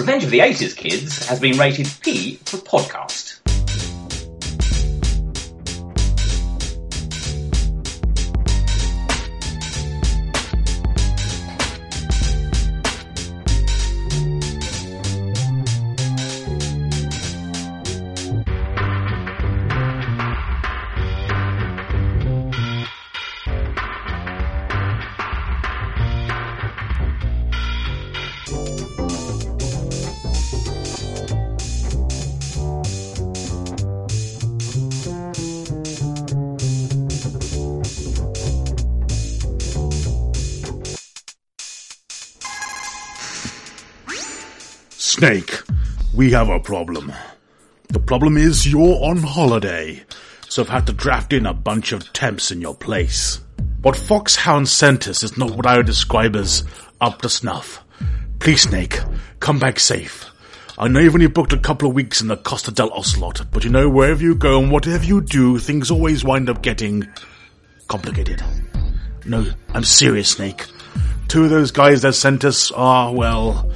Revenge of the 80s Kids has been rated P for podcast. Snake, we have a problem. The problem is you're on holiday, so I've had to draft in a bunch of temps in your place. What Foxhound sent us is not what I would describe as up to snuff. Please, Snake, come back safe. I know you've only booked a couple of weeks in the Costa del Ocelot, but you know, wherever you go and whatever you do, things always wind up getting complicated. No, I'm serious, Snake. Two of those guys that sent us are, well,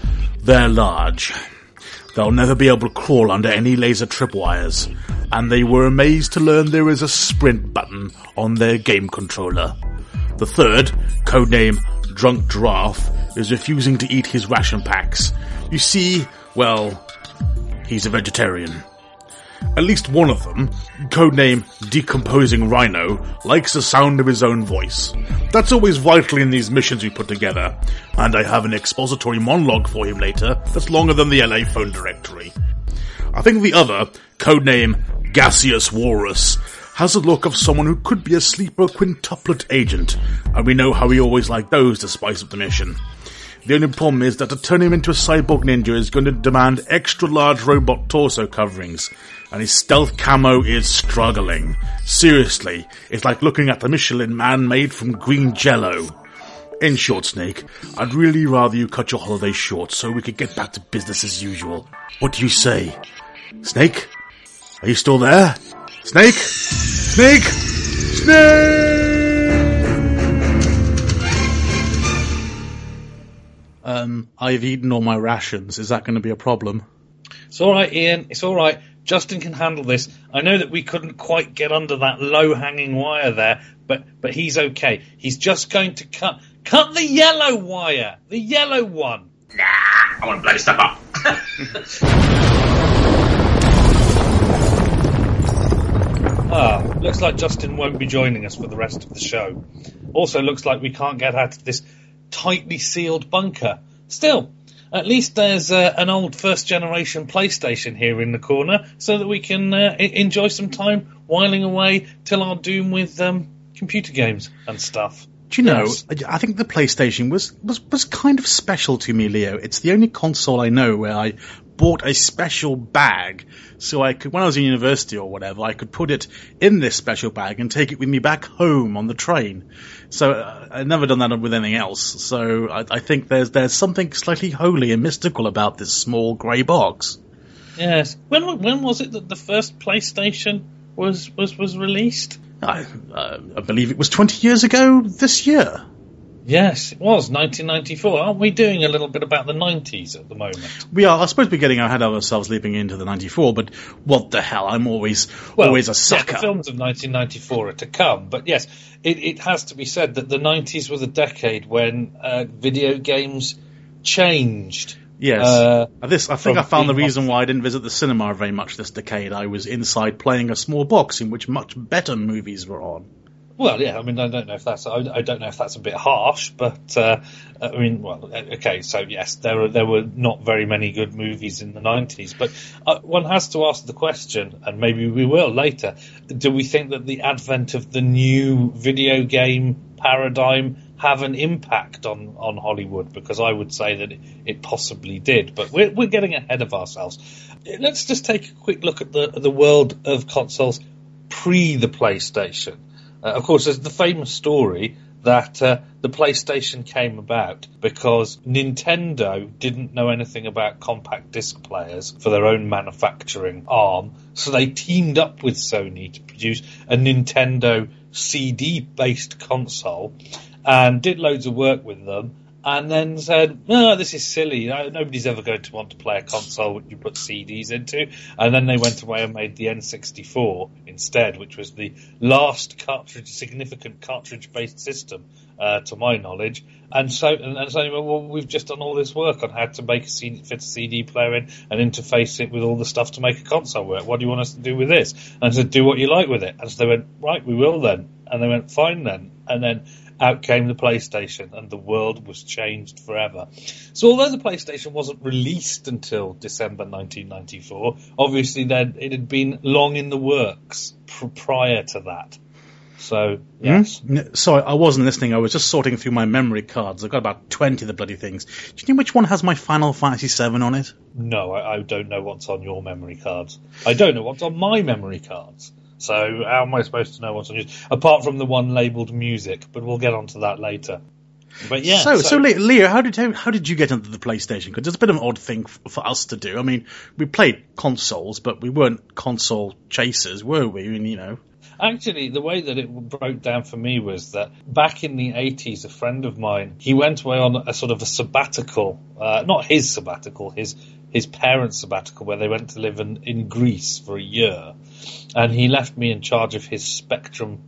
they're large. They'll never be able to crawl under any laser tripwires, and they were amazed to learn there is a sprint button on their game controller. The third, codename Drunk Giraffe, is refusing to eat his ration packs. You see, well, he's a vegetarian. At least one of them, codename Decomposing Rhino, likes the sound of his own voice. That's always vital in these missions we put together, and I have an expository monologue for him later that's longer than the LA phone directory. I think the other, codename Gaseous Walrus, has the look of someone who could be a sleeper quintuplet agent, and we know how he always liked those to spice up the mission. The only problem is that to turn him into a cyborg ninja is going to demand extra large robot torso coverings, and his stealth camo is struggling. Seriously, it's like looking at the Michelin man made from green jello. In short, Snake, I'd really rather you cut your holiday short so we could get back to business as usual. What do you say? Snake? Are you still there? Snake? Snake? Snake! Um, I've eaten all my rations. Is that going to be a problem? It's all right, Ian. It's all right. Justin can handle this. I know that we couldn't quite get under that low hanging wire there, but but he's okay. He's just going to cut cut the yellow wire, the yellow one. Nah, I want to blow stuff up. Ah, looks like Justin won't be joining us for the rest of the show. Also, looks like we can't get out of this tightly sealed bunker. Still, at least there's uh, an old first generation PlayStation here in the corner so that we can uh, enjoy some time whiling away till our doom with um, computer games and stuff. Do you know, Yes. I I think the PlayStation was, was, was kind of special to me, Leo. It's the only console I know where I bought a special bag so I could, when I was in university or whatever, I could put it in this special bag and take it with me back home on the train. So uh, I've never done that with anything else. So I, I think there's, there's something slightly holy and mystical about this small grey box. Yes. When when was it that the first PlayStation was was was released? I, uh, I believe it was 20 years ago this year. Yes, it was 1994. Aren't we doing a little bit about the 90s at the moment? We are, I suppose we're getting ahead of ourselves leaping into the 94, but what the hell, I'm always, Well, always a yeah, sucker. the films of 1994 are to come, but yes, it, it has to be said that the 90s was a decade when uh, video games changed. Yes. Uh, this, I think I found the reason why I didn't visit the cinema very much this decade. I was inside playing a small box in which much better movies were on. Well, yeah, I mean, I don't know if that's I, don't know if that's a bit harsh, but uh, I mean, well, okay, so yes, there were there were not very many good movies in the nineties, but uh, one has to ask the question, and maybe we will later. Do we think that the advent of the new video game paradigm have an impact on on Hollywood? Because I would say that it, it possibly did, but we're we're getting ahead of ourselves. Let's just take a quick look at the the world of consoles pre the PlayStation. Uh, of course, there's the famous story that uh, the PlayStation came about because Nintendo didn't know anything about compact disc players for their own manufacturing arm, so they teamed up with Sony to produce a Nintendo CD based console and did loads of work with them and then said, "No, this is silly. Nobody's ever going to want to play a console which you put CDs into." And then they went away and made the N64 instead, which was the last cartridge, significant cartridge-based system, uh, to my knowledge. And so, and, and so, well, we've just done all this work on how to make a CD, fit a CD player in and interface it with all the stuff to make a console work. What do you want us to do with this? And I said, do what you like with it. And so they went, right, we will then. And they went, fine then. And then out came the PlayStation, and the world was changed forever. So, although the PlayStation wasn't released until December 1994, obviously then it had been long in the works pr- prior to that. So, yes. Mm-hmm. Sorry, I wasn't listening. I was just sorting through my memory cards. I've got about 20 of the bloody things. Do you know which one has my Final Fantasy VII on it? No, I, I don't know what's on your memory cards. I don't know what's on my memory cards. So how am I supposed to know what's on? Apart from the one labelled music, but we'll get onto that later. But yeah. So, so, so Leo, how did how did you get into the PlayStation? Because it's a bit of an odd thing for, for us to do. I mean, we played consoles, but we weren't console chasers, were we? Mean, you know. Actually, the way that it broke down for me was that back in the 80s, a friend of mine, he went away on a sort of a sabbatical, uh, not his sabbatical, his his parents' sabbatical, where they went to live in, in Greece for a year and he left me in charge of his Spectrum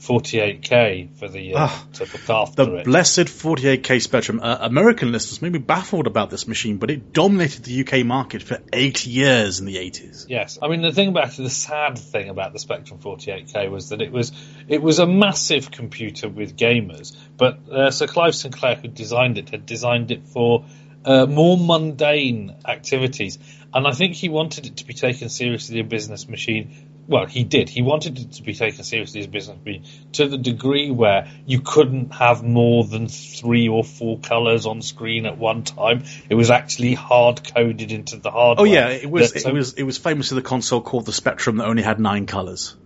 48K for the year ah, to look after the it. blessed 48K Spectrum. Uh, American listeners may be baffled about this machine, but it dominated the UK market for eight years in the 80s. Yes, I mean the thing about it, the sad thing about the Spectrum 48K was that it was it was a massive computer with gamers, but uh, Sir Clive Sinclair, who designed it, had designed it for uh, more mundane activities. And I think he wanted it to be taken seriously a business machine well, he did. He wanted it to be taken seriously as a business machine to the degree where you couldn't have more than three or four colours on screen at one time. It was actually hard coded into the hardware. Oh yeah, it was. That, so, it was. It was famous for the console called the Spectrum that only had nine colours.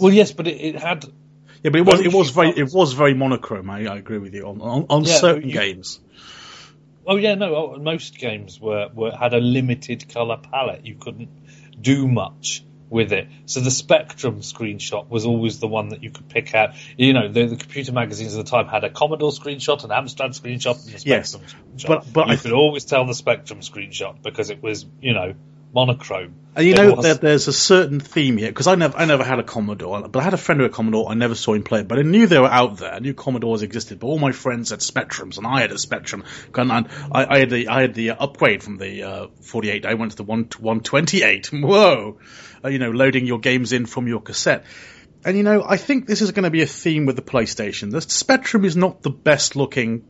Well, yes, but it, it had. Yeah, but it was. It was very. It was very monochrome. I, I agree with you on on, on yeah, certain you, games. Oh yeah, no. Oh, most games were, were had a limited colour palette. You couldn't do much with it. So the Spectrum screenshot was always the one that you could pick out. You know, the, the computer magazines at the time had a Commodore screenshot, an Amstrad screenshot, and a Spectrum yes, screenshot. But, but you I could always tell the Spectrum screenshot because it was, you know, monochrome. And you know, that there's a certain theme here because I never, I never had a Commodore, but I had a friend who had a Commodore. I never saw him play it, but I knew they were out there. I knew Commodores existed, but all my friends had Spectrums, and I had a Spectrum. And I, I had the, I had the upgrade from the uh, 48. I went to the one 128. Whoa, uh, you know, loading your games in from your cassette. And you know, I think this is going to be a theme with the PlayStation. The Spectrum is not the best looking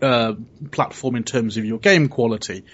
uh, platform in terms of your game quality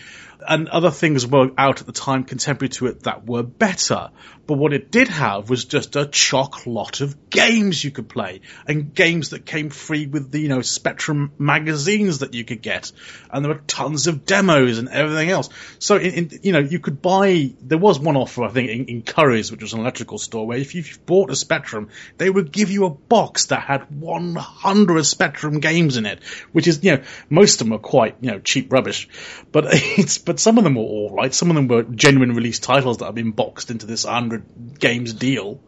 and other things were out at the time contemporary to it that were better. But what it did have was just a chock lot of games you could play and games that came free with the, you know, Spectrum magazines that you could get. And there were tons of demos and everything else. So, in, in, you know, you could buy, there was one offer, I think, in, in Curry's, which was an electrical store, where if you bought a Spectrum, they would give you a box that had 100 Spectrum games in it, which is, you know, most of them are quite, you know, cheap rubbish. But it's, but some of them were alright. Some of them were genuine release titles that have been boxed into this 100 games deal.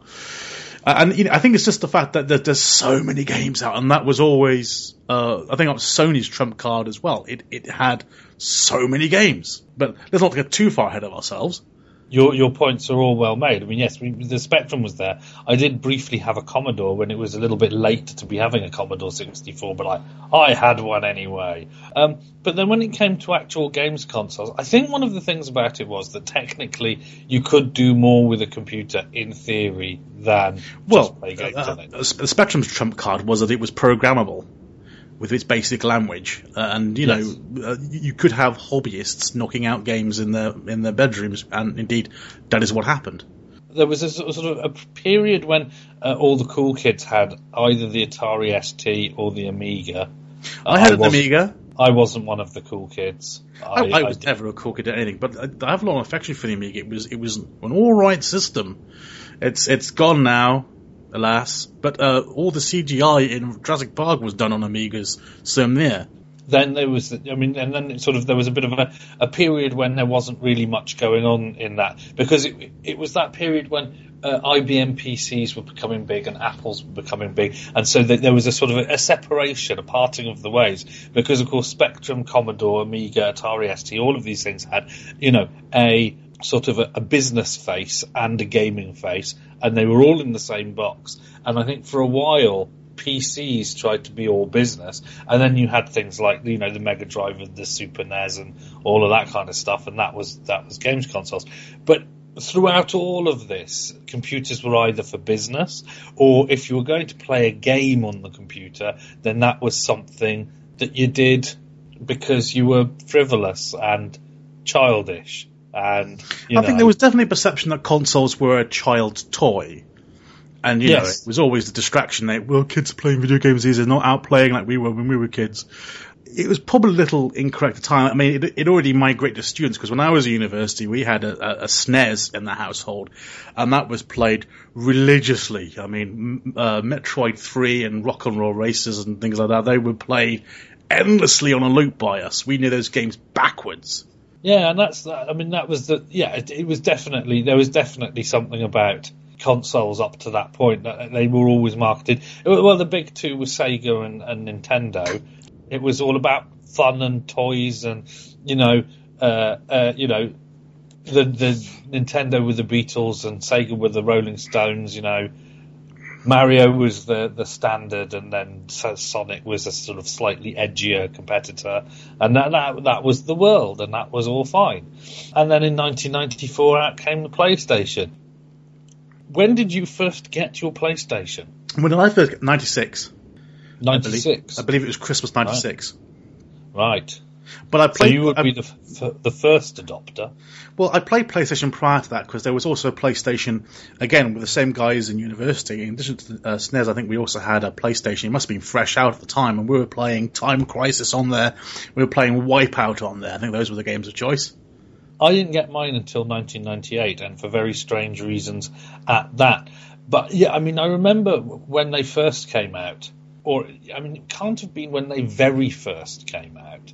And you know, I think it's just the fact that, that, there's so many games out, and that was always, uh, I think that was Sony's trump card as well. It it had so many games, but let's not get too far ahead of ourselves your your points are all well made. I mean, yes, the Spectrum was there. I did briefly have a Commodore when it was a little bit late to be having a Commodore 64, but I I had one anyway. Um, but then when it came to actual games consoles, I think one of the things about it was that technically you could do more with a computer in theory than well, play games uh, on it. The Spectrum's trump card was that it was programmable with its basic language, uh, and you yes. know uh, you could have hobbyists knocking out games in their in their bedrooms, and indeed that is what happened. There was a sort of a period when uh, all the cool kids had either the Atari ST or the Amiga. I had an Amiga. I wasn't one of the cool kids. I, I, I was never a cool kid at anything, but I, I have a lot of affection for the Amiga. It was it was an all right system. It's it's gone now alas. But uh, all the CGI in Jurassic Park was done on Amigas, so there. Then there was, I mean, and then sort of there was a bit of a, a period when there wasn't really much going on in that because it, it was that period when uh, IBM PCs were becoming big and Apple's were becoming big, and so th- there was a sort of a, a, separation, a parting of the ways, because of course Spectrum, Commodore, Amiga, Atari ST, all of these things had, you know, a sort of a, a business face and a gaming face, and they were all in the same box. And I think for a while, PCs tried to be all business, and then you had things like you know the Mega Drive and the Super NES and all of that kind of stuff, and that was that was games consoles. But throughout all of this, computers were either for business, or if you were going to play a game on the computer, then that was something that you did because you were frivolous and childish. And I know, think there was definitely a perception that consoles were a child's toy. And you yes. know, it was always the distraction that well, kids are playing video games these are not out playing like we were when we were kids. It was probably a little incorrect at the time. I mean, it, it already migrated to students because when I was at university, we had a, a, SNES in the household, and that was played religiously. I mean, uh, Metroid Three and Rock and Roll Races and things like that. They were played endlessly on a loop by us. We knew those games backwards. Yeah, and that's I mean that was the yeah it, it was definitely there was definitely something about consoles up to that point. That they were always marketed. Well, the big two were Sega and, and Nintendo. It was all about fun and toys, and you know, uh, uh, you know, the the Nintendo with the Beatles and Sega with the Rolling Stones. You know, Mario was the the standard, and then Sonic was a sort of slightly edgier competitor, and that that, that was the world, and that was all fine. And then in 1994, out came the PlayStation when did you first get your PlayStation? When did I first get 96. 96? I believe, I believe it was Christmas 96. Right. right. But I played. So you would I, be the, f- the first adopter. Well, I played PlayStation prior to that because there was also a PlayStation again with the same guys in university. In addition to the, uh, SNES, I think we also had a PlayStation. It must have been fresh out at the time, and we were playing Time Crisis on there. We were playing Wipeout on there. I think those were the games of choice. I didn't get mine until 1998, and for very strange reasons at that. But yeah, I mean, I remember when they first came out, or I mean, it can't have been when they very first came out.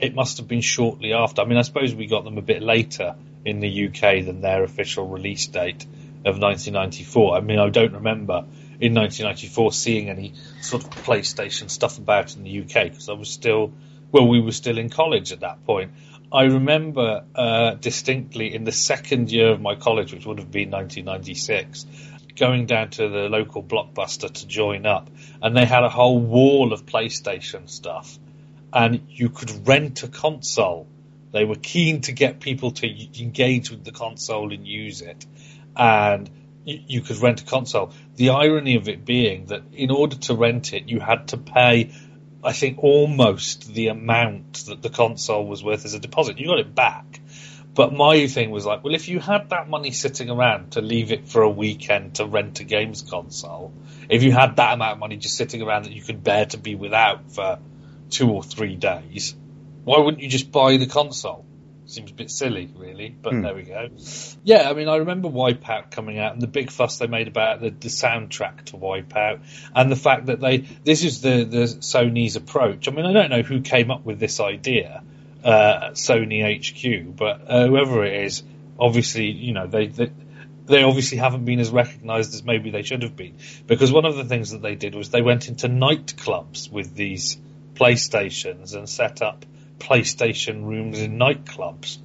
It must have been shortly after. I mean, I suppose we got them a bit later in the UK than their official release date of 1994. I mean, I don't remember in 1994 seeing any sort of PlayStation stuff about in the UK because I was still, well, we were still in college at that point. I remember uh, distinctly in the second year of my college, which would have been 1996, going down to the local blockbuster to join up, and they had a whole wall of PlayStation stuff, and you could rent a console. They were keen to get people to engage with the console and use it, and you could rent a console. The irony of it being that in order to rent it, you had to pay I think almost the amount that the console was worth as a deposit. You got it back. But my thing was like, well, if you had that money sitting around to leave it for a weekend to rent a games console, if you had that amount of money just sitting around that you could bear to be without for two or three days, why wouldn't you just buy the console? Seems a bit silly, really, but hmm. there we go. Yeah, I mean, I remember Wipeout coming out and the big fuss they made about the, the soundtrack to Wipeout and the fact that they this is the the Sony's approach. I mean, I don't know who came up with this idea uh, at Sony HQ, but uh, whoever it is, obviously, you know, they, they they obviously haven't been as recognised as maybe they should have been. Because one of the things that they did was they went into nightclubs with these PlayStations and set up PlayStation rooms in nightclubs.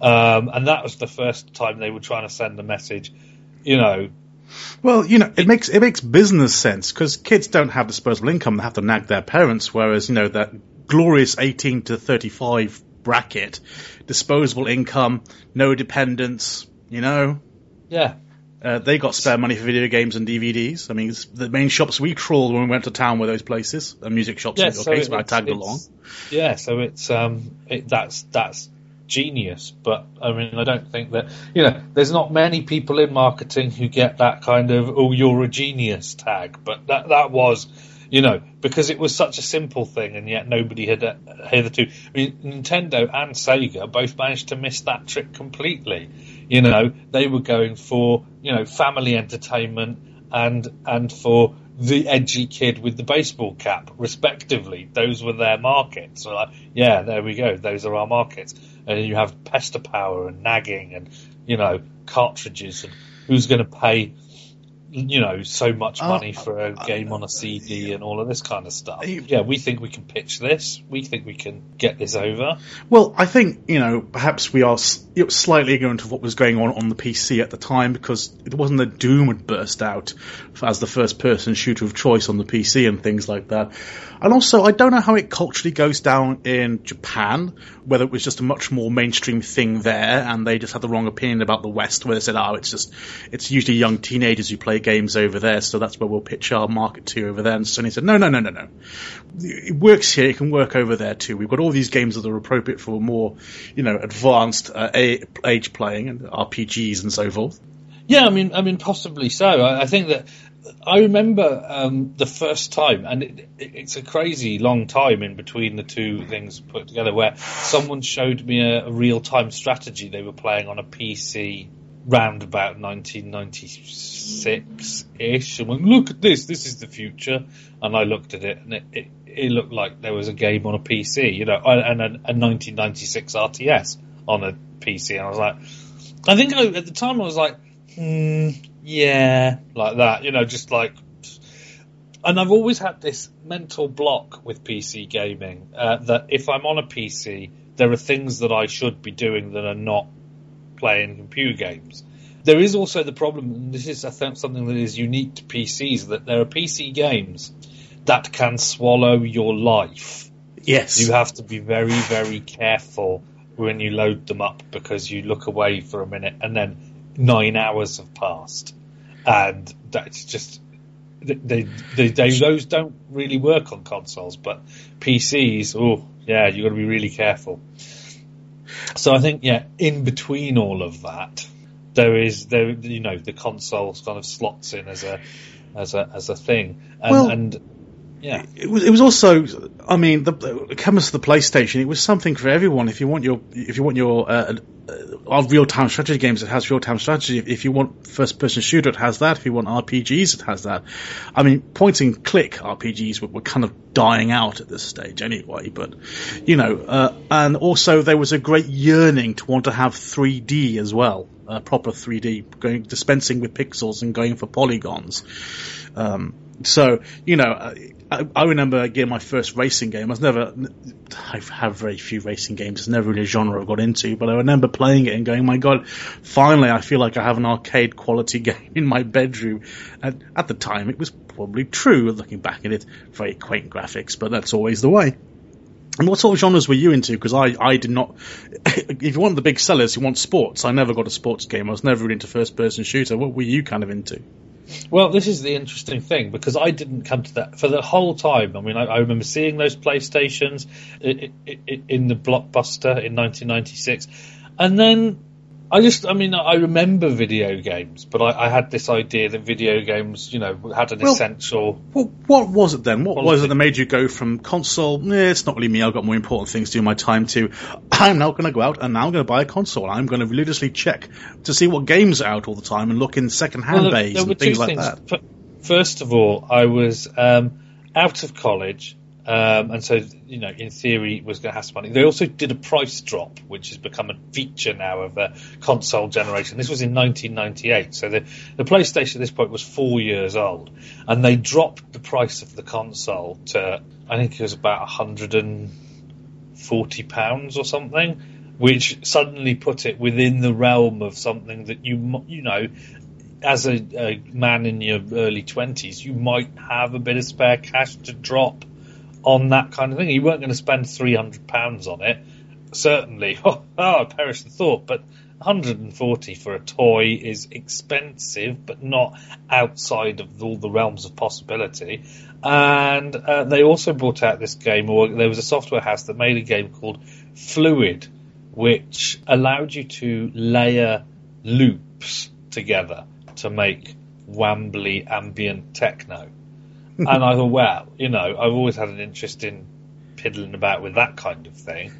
Um, and that was the first time they were trying to send a message, you know. Well, you know, it makes it makes business sense because kids don't have disposable income; they have to nag their parents. Whereas, you know, that glorious eighteen to thirty-five bracket, disposable income, no dependence, you know. Yeah, uh, they got spare money for video games and DVDs. I mean, the main shops we trawled when we went to town were those places, the music shops yeah, in your so case, it, I tagged along. Yeah, so it's um, it, that's that's genius. But I mean, I don't think that you know, there's not many people in marketing who get that kind of "oh, you're a genius" tag. But that that was, you know, because it was such a simple thing, and yet nobody had uh, hitherto. I mean, Nintendo and Sega both managed to miss that trick completely you know, they were going for, you know, family entertainment and, and for the edgy kid with the baseball cap, respectively. Those were their markets. So like, yeah, there we go. Those are our markets. And you have pester power and nagging and, you know, cartridges and who's going to pay you know so much Uh, money for a game on a CD and all of this kind of stuff. Yeah, we think we can pitch this. We think we can get this over. Well, I think you know perhaps we are slightly ignorant of what was going on on the PC at the time because it wasn't that Doom had burst out as the first-person shooter of choice on the PC and things like that. And also, I don't know how it culturally goes down in Japan. Whether it was just a much more mainstream thing there, and they just had the wrong opinion about the West, where they said, "Oh, it's just it's usually young teenagers who play games over there, so that's where we'll pitch our market to over there." And Sony said, "No, no, no, no, no. It works here. It can work over there too. We've got all these games that are appropriate for more, you know, advanced uh, age playing and RPGs and so forth." Yeah, I mean, I mean, possibly so. I, I think that I remember um, the first time, and it, it, it's a crazy long time in between the two things put together, where someone showed me a, a real-time strategy they were playing on a PC round about 1996-ish, and went, "Look at this! This is the future." And I looked at it, and it, it, it looked like there was a game on a PC, you know, and a, a 1996 RTS on a PC, and I was like, I think I, at the time I was like, hmm, yeah, like that, you know, just like. And I've always had this mental block with PC gaming uh, that if I'm on a PC, there are things that I should be doing that are not playing computer games. There is also the problem, and this is I think something that is unique to PCs, that there are PC games that can swallow your life. Yes. You have to be very, very careful when you load them up because you look away for a minute and then nine hours have passed, and that's just they, they, they those don't really work on consoles, but PCs, oh yeah, you've got to be really careful. So I think yeah, in between all of that, there is there you know the console kind of slots in as a as a as a thing, and, Well- and yeah. it was, it was also, I mean, the, the comes to the PlayStation. It was something for everyone. If you want your, if you want your, uh, uh, real time strategy games, it has real time strategy. If, you want first person shooter, it has that. If you want RPGs, it has that. I mean, point and click RPGs were, were kind of dying out at this stage anyway. But you know, uh, and also there was a great yearning to want to have 3D as well, proper 3D, going dispensing with pixels and going for polygons. Um, so you know, I, I remember again my first racing game. I was never, I have very few racing games. It's never really a genre I got into, but I remember playing it and going, "My God, finally I feel like I have an arcade quality game in my bedroom." And at the time, it was probably true. Looking back at it, very quaint graphics, but that's always the way. And what sort of genres were you into? Because I, I did not. if you want the big sellers, you want sports. I never got a sports game. I was never really into first person shooter. What were you kind of into? Well, this is the interesting thing because I didn't come to that for the whole time. I mean, I, I remember seeing those PlayStations i i i in the blockbuster in 1996, and then I just, I mean, I remember video games, but I, I had this idea that video games, you know, had an Well- essential. What, what was it then? What was it that made you go from console? Eh, it's not really me. I've got more important things to do in my time to. I'm now going to go out and now I'm going to buy a console. I'm going to religiously check to see what games are out all the time and look in second-hand Well, there- bays there and things like things. that. First of all, I was um, out of college. Um, and so, you know, in theory, was going to have some money. They also did a price drop, which has become a feature now of the console generation. This was in 1998, so the, the PlayStation at this point was four years old, and they dropped the price of the console to, I think it was about 140 pounds or something, which suddenly put it within the realm of something that you, you know, as a, a man in your early 20s, you might have a bit of spare cash to drop on that kind of thing. You weren't going to spend £300 on it. Certainly. Oh, perish the thought. But 140 for a toy is expensive, but not outside of all the realms of possibility. And uh, they also brought out this game, or there was a software house that made a game called Fluid, which allowed you to layer loops together to make wambly ambient techno. And I thought, well, you know, I've always had an interest in piddling about with that kind of thing.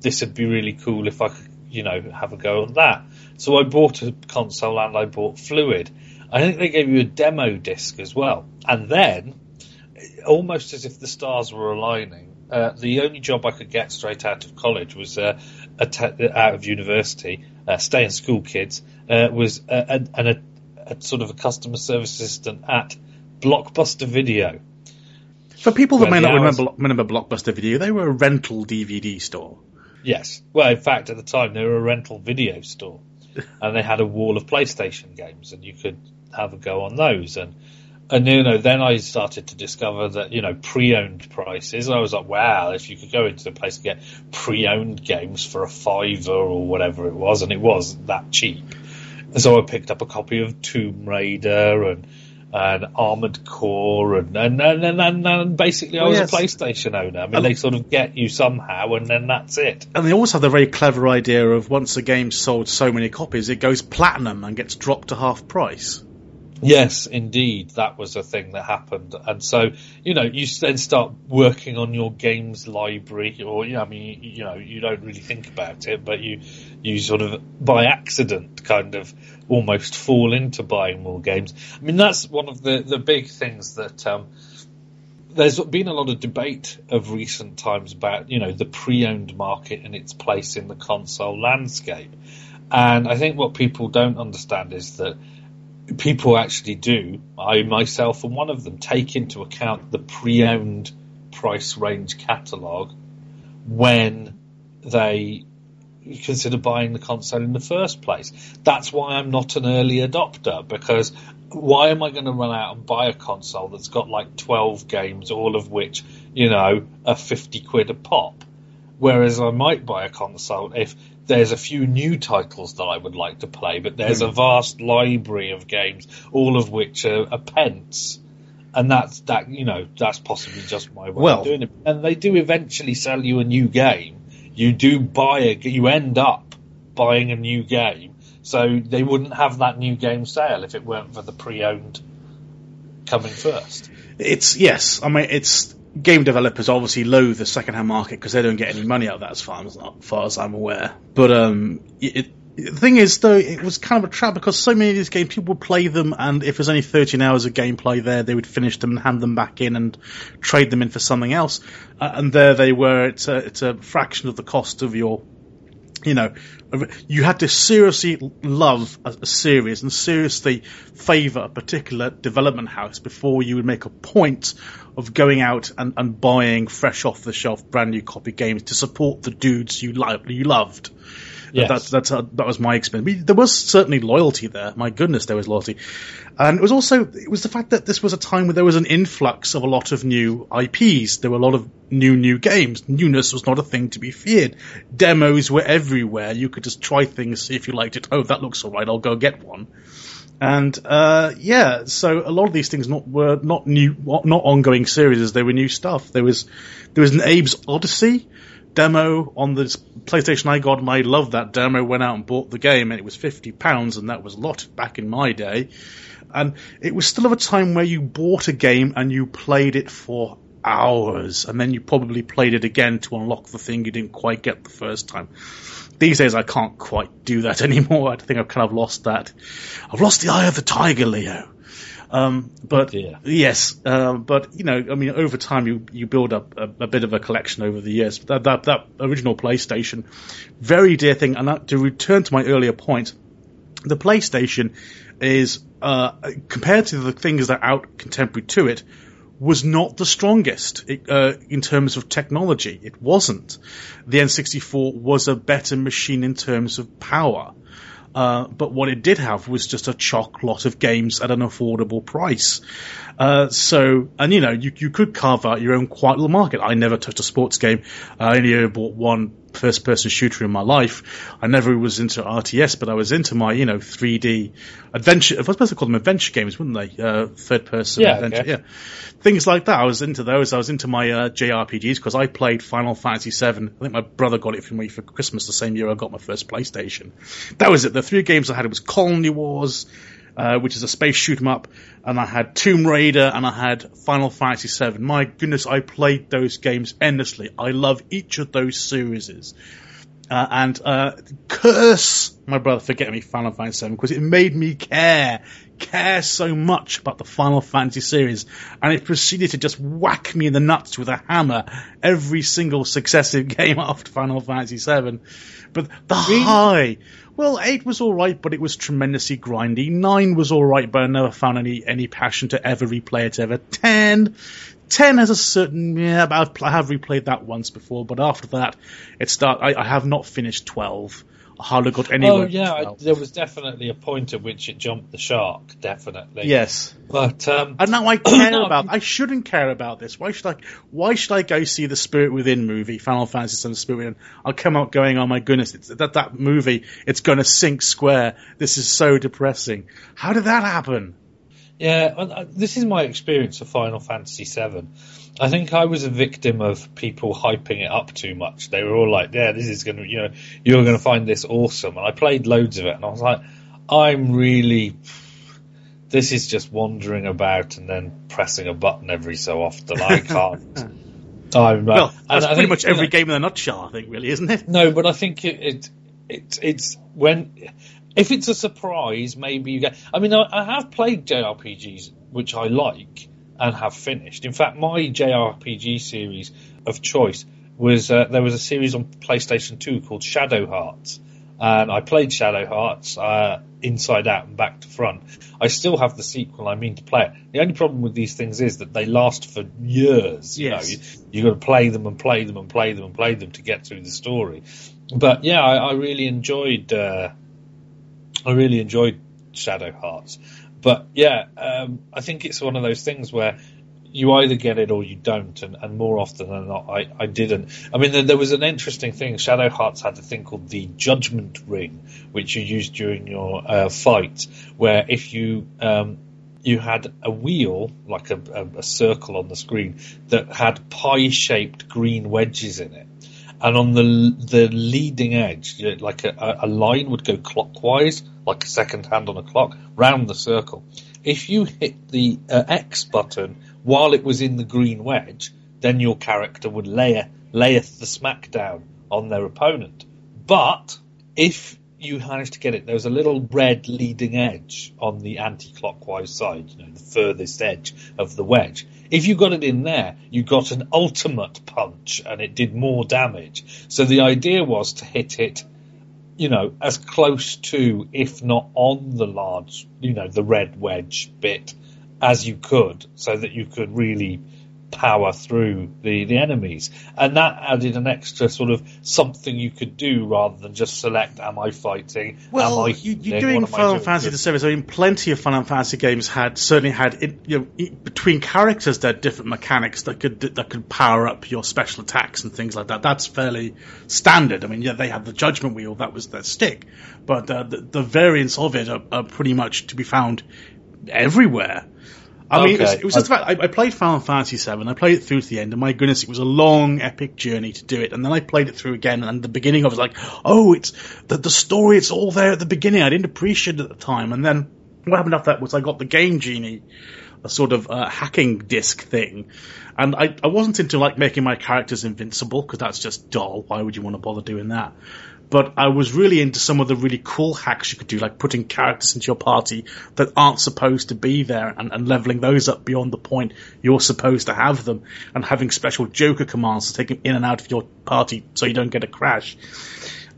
This would be really cool if I could, you know, have a go on that. So I bought a console and I bought Fluid. I think they gave you a demo disc as well. And then, almost as if the stars were aligning, uh, the only job I could get straight out of college was uh, a te- out of university, uh, stay in school kids, uh, was uh, an, an, a sort of a customer service assistant at Blockbuster Video. For people that may not hours- remember, remember Blockbuster Video, they were a rental DVD store. Yes. Well, in fact, at the time they were a rental video store, and they had a wall of PlayStation games, and you could have a go on those. And and you know, then I started to discover that you know pre-owned prices. And I was like, wow, if you could go into the place and get pre-owned games for a fiver or whatever it was, and it was that cheap. And so I picked up a copy of Tomb Raider and. And Armored Core, and and, and, and, and, basically I Oh, was yes. a PlayStation owner. I mean, Um, they sort of get you somehow, and then that's it. And they also have the very clever idea of once a game's sold so many copies, it goes platinum and gets dropped to half price. Yes, indeed, that was a thing that happened, and so you know you then start working on your games library, or you know, I mean, you, know, you don't really think about it, but you you sort of by accident kind of almost fall into buying more games. I mean, that's one of the the big things that. Um, there's been a lot of debate of recent times about, you know, the pre-owned market and its place in the console landscape. And I think what people don't understand is that people actually do, I myself and one of them, take into account the pre-owned price range catalogue when they consider buying the console in the first place. That's why I'm not an early adopter because why am I going to run out and buy a console that's got like 12 games, all of which, you know, are 50 quid a pop? Whereas I might buy a console if there's a few new titles that I would like to play, but there's a hmm. vast library of games, all of which are, are pence. And that's that, you know, that's possibly just my way Well- of doing it. And they do eventually sell you a new game. You do buy a, you end up buying a new game. So they wouldn't have that new game sale if it weren't for the pre-owned coming first. It's yes, I mean it's game developers obviously loathe the second-hand market because they don't get any money out of that as far as, as far as I'm aware. But um, it, the thing is though, it was kind of a trap because so many of these games people would play them, and if there's only 13 hours of gameplay there, they would finish them and hand them back in and trade them in for something else. Uh, and there they were. It's a it's a fraction of the cost of your you know, you had to seriously love a, series and seriously favour a particular development house before you would make a point of going out and, and buying fresh off the shelf brand new copy games to support the dudes you li- you loved. Yes. That's that's uh, that was my experience. I mean, There was certainly loyalty there. My goodness, there was loyalty, and it was also it was the fact that this was a time where there was an influx of a lot of new IPs. There were a lot of new new games. Newness was not a thing to be feared. Demos were everywhere. You could just try things, see if you liked it. Oh, that looks all right. I'll go get one. And uh, yeah, so a lot of these things not were not new, not ongoing series. They were new stuff. There was there was an Abe's Oddysee demo on the PlayStation I got, and I loved that demo. Went out and bought the game, and it was fifty pounds, and that was a lot back in my day. And it was still of a time where you bought a game and you played it for hours, and then you probably played it again to unlock the thing you didn't quite get the first time. These days, I can't quite do that anymore. I think I've kind of lost that. I've lost the eye of the tiger, Leo. Um, but dear. yes, um, but you know, I mean, over time you you build up a, a bit of a collection over the years. That that that original PlayStation, very dear thing. And to return to my earlier point, the PlayStation is uh, compared to the things that are out contemporary to it, was not the strongest it, uh, in terms of technology. It wasn't. The N64 was a better machine in terms of power. Uh, but what it did have was just a chock lot of games at an affordable price. Uh, so, and you know, you, you could carve out your own quiet little market. I never touched a sports game. I only ever bought one first person shooter in my life. I never was into RTS, but I was into my, you know, 3D adventure, I was supposed to call them adventure games, wouldn't they? Uh, third person Yeah, adventure, okay. yeah. Things like that. I was into those. I was into my, uh, JRPGs because I played Final Fantasy VII. I think my brother got it for me for Christmas the same year I got my first PlayStation. That was it. The three games I had was Colony Wars, uh, which is a space shoot 'em up, and I had Tomb Raider, and I had Final Fantasy VII. My goodness, I played those games endlessly. I love each of those series. Uh, and uh, curse my brother for getting me Final Fantasy VII because it made me care, care so much about the Final Fantasy series, and it proceeded to just whack me in the nuts with a hammer every single successive game after Final Fantasy VII. But the Really? high, well, eight was all right, but it was tremendously grindy. Nine was all right, but I never found any any passion to ever replay it ever. Ten. 10 has a certain, yeah, but I've, I have replayed that once before, but after that, it start, I, I have not finished 12. I hardly got anywhere. Oh yeah, I, there was definitely a point at which it jumped the shark, definitely. Yes. but um, And now I care No, about, I shouldn't care about this. Why should I, why should I go see the Spirit Within movie, Final Fantasy VII Spirit Within? I'll come out going, oh my goodness, it's, that, that movie, it's gonna sink square. This is so depressing. How did that happen? Yeah, and, this is my experience of Final Fantasy VII. I think I was a victim of people hyping it up too much. They were all like, "Yeah, this is going to, you know, you're going to find this awesome." And I played loads of it, and I was like, "I'm really, this is just wandering about and then pressing a button every so often. I can't." I'm, uh, Well, that's pretty think, much you every know- game in a nutshell, I think, really, isn't it? no, but I think it, it, it it's when if it's a surprise, maybe you get. I mean, I, I have played JRPGs which I like and have finished. In fact, my JRPG series of choice was uh, there was a series on PlayStation Two called Shadow Hearts, and I played Shadow Hearts uh, inside out and back to front. I still have the sequel. I mean to play it. The only problem with these things is that they last for years. You Yes. know, you, you got to play them and play them and play them and play them to get through the story. But yeah, I, I really enjoyed. Uh, I really enjoyed Shadow Hearts. But yeah, um, I think it's one of those things where you either get it or you don't, and, and more often than not, I, I didn't. I mean, there, there was an interesting thing. Shadow Hearts had a thing called the Judgment Ring, which you used during your uh, fight, where if you um, you had a wheel, like a, a, a circle on the screen, that had pie-shaped green wedges in it. And on the the leading edge, like a, a line would go clockwise, like a second hand on a clock, round the circle. If you hit the uh, X button while it was in the green wedge, then your character would layer layeth the smackdown on their opponent. But if you managed to get it, there was a little red leading edge on the anti-clockwise side, you know, the furthest edge of the wedge. If you got it in there, you got an ultimate punch and it did more damage. So the idea was to hit it, you know, as close to, if not on the large, you know, the red wedge bit as you could so that you could really power through the, the enemies. And that added an extra sort of something you could do rather than just select, am I fighting? Well, am I you, you're doing What am I Final doing? Fantasy the series. I mean, plenty of Final Fantasy games had certainly had it, you know, between characters there are different mechanics that could that could power up your special attacks and things like that. That's fairly standard. I mean, yeah, they had the Judgment Wheel that was their stick, but uh, the, the variants of it are, are pretty much to be found everywhere. I mean, it was, it was just about, I, I played Final Fantasy VII, I played it through to the end, and my goodness, it was a long, epic journey to do it. And then I played it through again, and the beginning I was like, oh, it's, the, the story, it's all there at the beginning. I didn't appreciate it at the time. And then what happened after that was I got the Game Genie, a sort of uh, hacking disc thing. And I, I wasn't into like making my characters invincible, because that's just dull. Why would you want to bother doing that? But I was really into some of the really cool hacks you could do, like putting characters into your party that aren't supposed to be there and, and leveling those up beyond the point you're supposed to have them, and having special Joker commands to take them in and out of your party so you don't get a crash.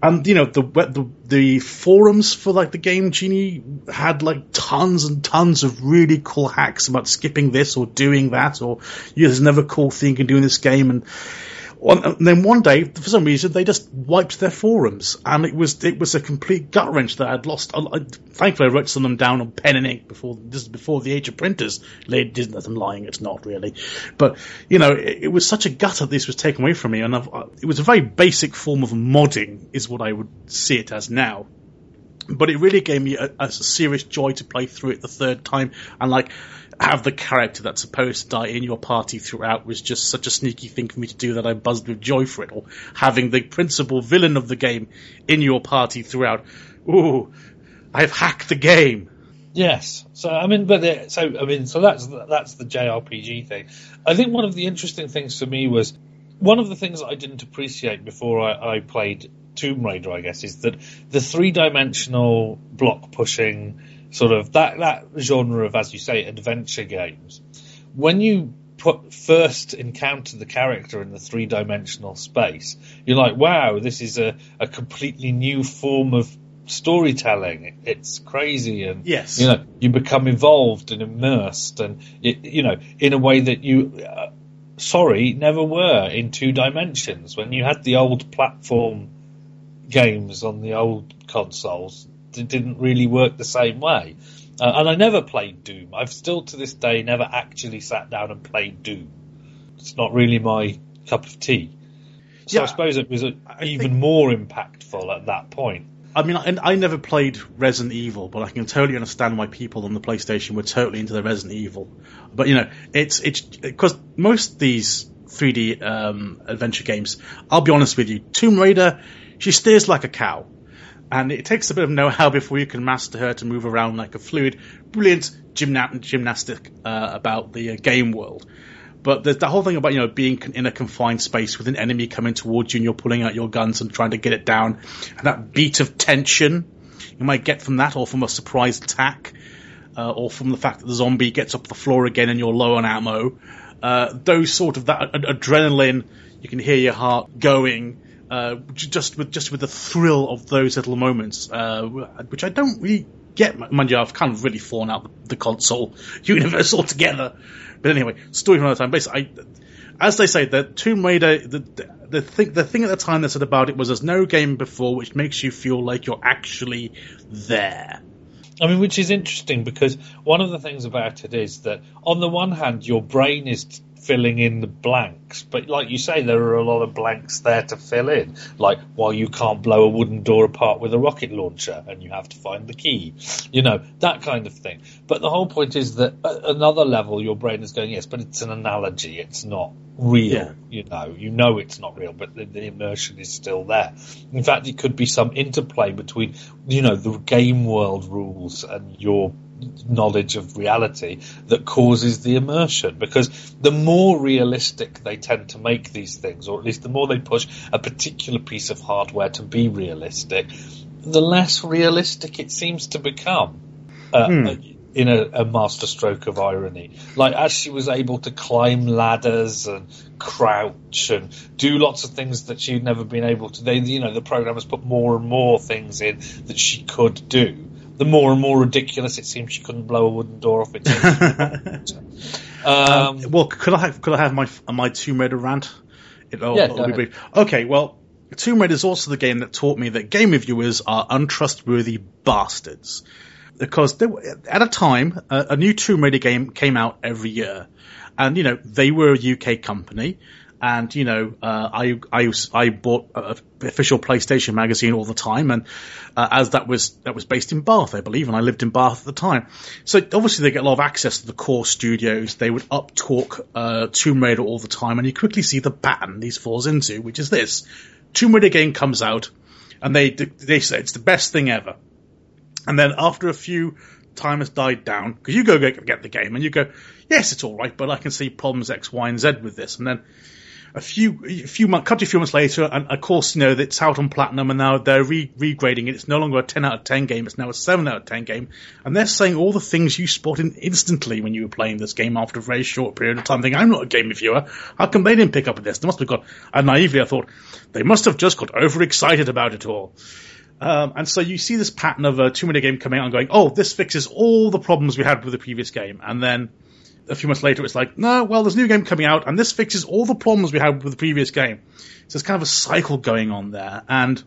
And you know the the the forums for like the game genie had like tons and tons of really cool hacks about skipping this or doing that or yeah, there's another cool thing you can do in this game and and then one day, for some reason, they just wiped their forums, and it was it was a complete gut wrench that I'd lost. I, I, thankfully, I wrote some of them down on pen and ink before this is before the age of printers. Lady Disney, I'm lying, it's not really, but you know, it, it was such a gut that this was taken away from me, and I've, it was a very basic form of modding, is what I would see it as now but it really gave me a, a serious joy to play through it the third time and like have the character that's supposed to die in your party throughout was just such a sneaky thing for me to do that I buzzed with joy for it. Or having the principal villain of the game in your party throughout. Ooh, I've hacked the game. Yes. So I mean, but the, so I mean, so that's that's the JRPG thing. I think one of the interesting things for me was one of the things I didn't appreciate before I, I played Tomb Raider, I guess, is that the three dimensional block pushing sort of that that genre of, as you say, adventure games. When you put first encounter the character in the three dimensional space, you're like, wow, this is a, a completely new form of storytelling. It's crazy, and Yes. you know, you become involved and immersed, and it, you know, in a way that you, uh, sorry, never were in two dimensions. When you had the old platform games on the old consoles, didn't really work the same way. Uh, and I never played Doom. I've still to this day never actually sat down and played Doom. It's not really my cup of tea. So Yeah, I suppose it was a, even think- more impactful at that point. I mean, I, I never played Resident Evil, but I can totally understand why people on the PlayStation were totally into the Resident Evil. But you know, it's it's because most of these 3D um, adventure games, I'll be honest with you, Tomb Raider, she steers like a cow, and it takes a bit of know-how before you can master her to move around like a fluid, brilliant gymna- gymnastic uh, about the uh, game world. But there's the whole thing about you know being in a confined space with an enemy coming towards you and you're pulling out your guns and trying to get it down, and that beat of tension you might get from that, or from a surprise attack, uh, or from the fact that the zombie gets up the floor again and you're low on ammo. Uh, those sort of that ad- adrenaline, you can hear your heart going. Uh, just with just with the thrill of those little moments, uh, which I don't really get. Mind you, I've kind of really fallen out the, console universe altogether. But anyway, story for another time. Basically, I, as they say, the Tomb Raider, the, the, thing, the thing at the time they said about it was there's no game before which makes you feel like you're actually there. I mean, which is interesting because one of the things about it is that on the one hand, your brain is filling in the blanks, but like you say, there are a lot of blanks there to fill in. Like, why you can't blow a wooden door apart with a rocket launcher, and you have to find the key. You know that kind of thing. But the whole point is that at another level, your brain is going, yes, but it's an analogy. It's not real. Yeah. You know, you know it's not real, but the, the immersion is still there. In fact, it could be some interplay between, you know, the game world rules and your knowledge of reality that causes the immersion. Because the more realistic they tend to make these things, or at least the more they push a particular piece of hardware to be realistic, the less realistic it seems to become. Uh, in a, a masterstroke of irony. Like as she was able to climb ladders and crouch and do lots of things that she'd never been able to. They, you know, the programmers put more and more things in that she could do. The more and more ridiculous it seems she couldn't blow a wooden door off its um, well, could I have, could I have my my Tomb Raider rant? It, oh, Yeah, it'll be brief. Okay, well, Tomb Raider is also the game that taught me that game reviewers are untrustworthy bastards. Because were- at a time, a, a new Tomb Raider game came out every year, and you know they were a UK company, and you know uh, I I I bought official PlayStation magazine all the time, and uh, as that was that was based in Bath, I believe, and I lived in Bath at the time. So obviously they get a lot of access to the core studios. They would up talk uh, Tomb Raider all the time, and you quickly see the pattern these falls into, which is this: Tomb Raider game comes out, and they they say it's the best thing ever. And then after a few time has died down, because you go get, get the game and you go, yes, it's all right, but I can see problems X, Y, and Z with this. And then a few, a few months, cut a few months later, and of course, you know, it's out on platinum, and now they're re- regrading it. It's no longer a 10 out of 10 game, it's now a 7 out of 10 game. And they're saying all the things you spotted instantly when you were playing this game after a very short period of time, thinking, I'm not a game reviewer. How come they didn't pick up on this? They must have got, and naively I thought, they must have just got overexcited about it all. Um, and so you see this pattern of a two minute game coming out and going, oh, this fixes all the problems we had with the previous game. And then a few months later, it's like, no, well, there's a new game coming out and this fixes all the problems we had with the previous game. So it's kind of a cycle going on there. And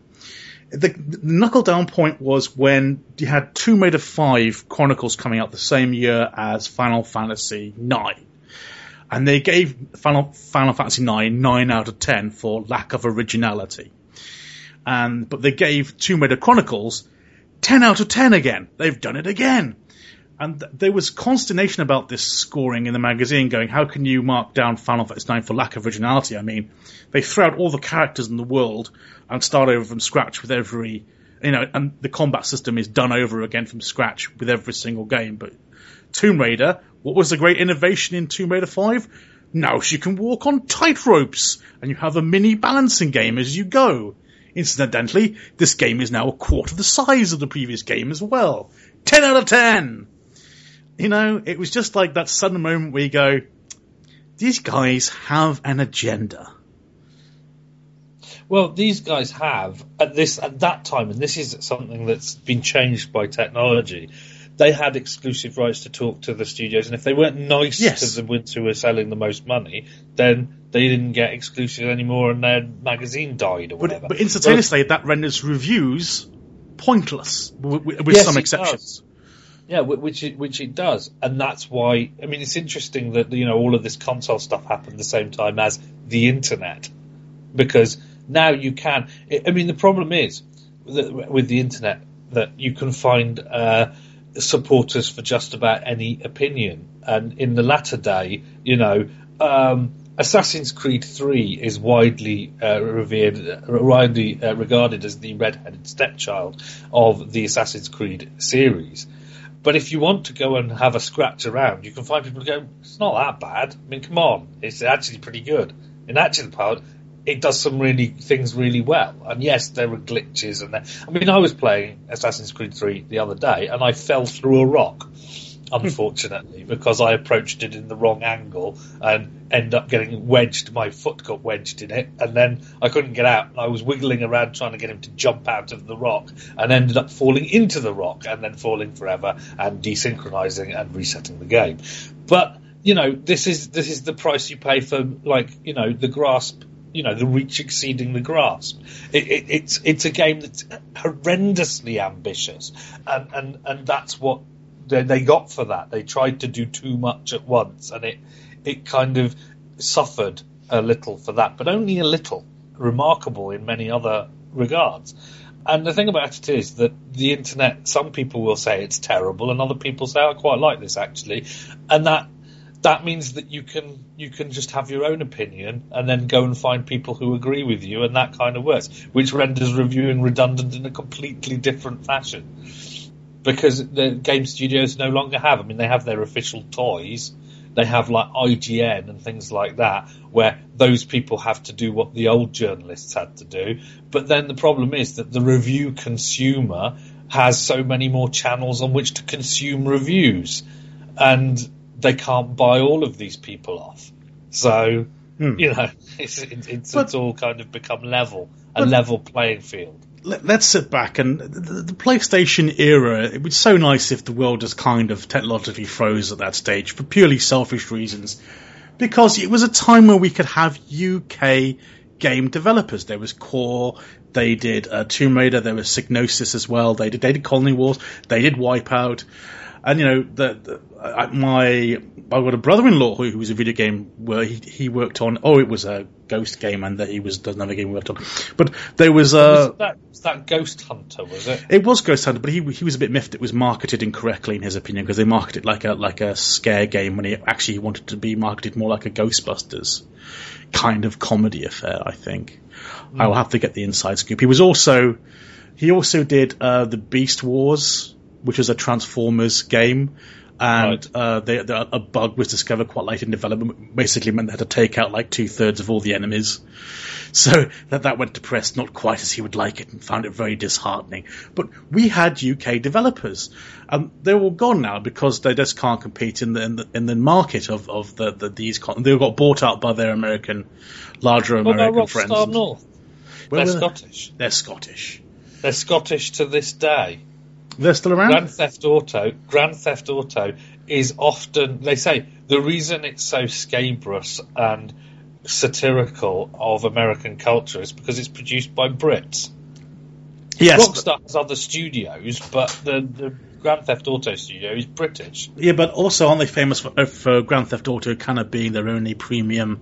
the, the knuckle down point was when you had Tomb Raider 5 Chronicles coming out the same year as Final Fantasy 9. And they gave Final, Final Fantasy 9 9 out of 10 for lack of originality and but they gave Tomb Raider Chronicles 10 out of 10 again. They've done it again. And th- there was consternation about this scoring in the magazine going, how can you mark down Final Fantasy 9 for lack of originality? I mean, they throw out all the characters in the world and start over from scratch with every, you know, and the combat system is done over again from scratch with every single game. But Tomb Raider, what was the great innovation in Tomb Raider 5? Now she can walk on tight ropes and you have a mini balancing game as you go. Incidentally, this game is now a quarter the size of the previous game as well. 10 out of 10! You know, it was just like that sudden moment where you go, these guys have an agenda. Well, these guys have at this at that time, and this is something that's been changed by technology. They had exclusive rights to talk to the studios, and if they weren't nice Yes. to the ones who were selling the most money, then they didn't get exclusive anymore, and their magazine died or But, whatever. but instantaneously, that renders reviews pointless, w- w- with Yes, some exceptions. Yeah, which it, which it does, and that's why. I mean, it's interesting that you know all of this console stuff happened the same time as the internet, because now you can. I mean, the problem is with the internet that you can find uh, supporters for just about any opinion, and in the latter day, you know. Um, Assassin's Creed 3 is widely uh, revered, uh, widely uh, regarded as the red-headed stepchild of the Assassin's Creed series. But if you want to go and have a scratch around, you can find people who go, it's not that bad. I mean, come on, it's actually pretty good. In actual part, it does some really things really well. And yes, there were glitches and I mean, I was playing Assassin's Creed 3 the other day and I fell through a rock, unfortunately, because I approached it in the wrong angle and end up getting wedged. My foot got wedged in it, and then I couldn't get out. I was wiggling around trying to get him to jump out of the rock, and ended up falling into the rock, and then falling forever, and desynchronizing and resetting the game. But you know, this is this is the price you pay for, like you know, the grasp. You know, the reach exceeding the grasp. It, it, it's it's a game that's horrendously ambitious, and and and that's what they, they got for that. They tried to do too much at once, and it it kind of suffered a little for that, but only a little. Remarkable in many other regards. And the thing about it is that the internet, some people will say it's terrible, and other people say I quite like this actually, and that that means that you can you can just have your own opinion and then go and find people who agree with you, and that kind of works, which renders reviewing redundant in a completely different fashion because the game studios no longer have. I mean, they have their official toys. They have like IGN and things like that, where those people have to do what the old journalists had to do. But then the problem is that the review consumer has so many more channels on which to consume reviews, and they can't buy all of these people off. So, hmm. you know, it's, it's, it's, But- it's all kind of become level, a But- level playing field. Let, let's sit back and the, the PlayStation era. It was so nice if the world just kind of technologically froze at that stage for purely selfish reasons, because it was a time where we could have UK game developers. There was Core, they did uh, Tomb Raider, there was Psygnosis as well. They did they did Colony Wars, they did Wipeout, and you know the, the my I've got a brother-in-law who, who was a video game where he, he worked on. Oh, it was a Ghost game, and that he was another game he worked on. But there was uh, was that, was that Ghost Hunter, was it? it was Ghost Hunter, but he he was a bit miffed. It was marketed incorrectly in his opinion because they marketed it like a like a scare game when he actually wanted to be marketed more like a Ghostbusters kind of comedy affair. I think I will have to get the inside scoop. He was also he also did uh, the Beast Wars, which was a Transformers game. And Right. uh, they, they, a bug was discovered quite late in development. Basically, meant they had to take out like two thirds of all the enemies. So that that went to press not quite as he would like it and found it very disheartening. But we had UK developers, and they're all gone now because they just can't compete in the in the, in the market of of the, the these. Con- they got bought out by their American, larger American friends. North? They're were they? Scottish. They're Scottish. They're Scottish to this day. They're still around. Grand Theft Auto, Grand Theft Auto is often they say the reason it's so scabrous and satirical of American culture is because it's produced by Brits. yes, Rockstar has other studios, but the, the Grand Theft Auto studio is British. Yeah, but also aren't they famous for, for Grand Theft Auto kind of being their only premium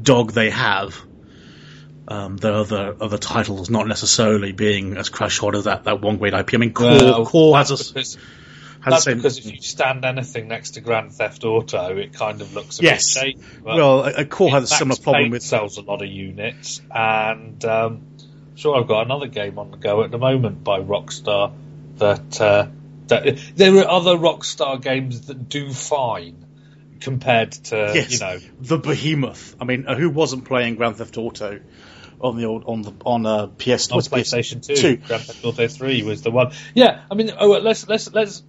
dog they have? Um, the other other titles not necessarily being as crash hot as that, that one great IP. I mean, Core, Well, Core has a. because, has that's the same. because if you stand anything next to Grand Theft Auto, it kind of looks a Yes. bit shaky. well, a, Core has a similar problem with. sells a lot of units, and um, sure, I've got another game on the go at the moment by Rockstar that uh, that there are other Rockstar games that do fine compared to Yes, you know the behemoth. I mean, uh, who wasn't playing Grand Theft Auto on the old on the on uh, PS on PlayStation PS2. 2. Grand Theft Auto 3 was the one. Yeah, I mean, oh, let's let's let's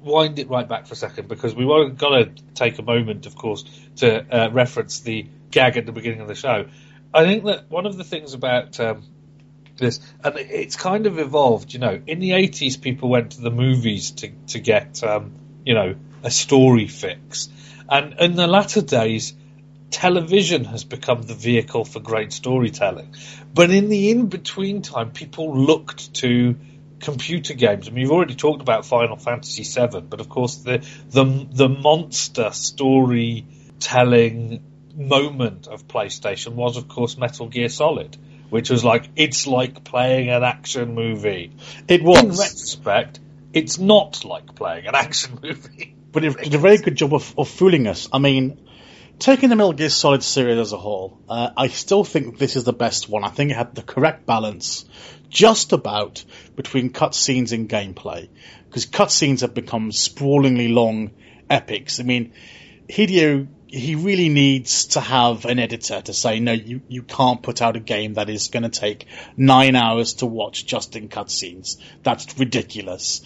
wind it right back for a second because we were going to take a moment, of course, to uh, reference the gag at the beginning of the show. I think that one of the things about um, this, and it's kind of evolved. You know, in the eighties, people went to the movies to to get um, you know a story fix, and in the latter days, television has become the vehicle for great storytelling. But in the in between time, people looked to computer games. I mean, you've already talked about Final Fantasy VII, but of course the the the monster storytelling moment of PlayStation was, of course, Metal Gear Solid, which was like it's like playing an action movie. It was. In retrospect, it's not like playing an action movie. but it did a very good job of, of fooling us. I mean, taking the Metal Gear Solid series as a whole, uh, I still think this is the best one. I think it had the correct balance, just about between cutscenes and gameplay, because cutscenes have become sprawlingly long epics. I mean, Hideo, he really needs to have an editor to say, no, you, you can't put out a game that is going to take nine hours to watch just in cutscenes. That's ridiculous.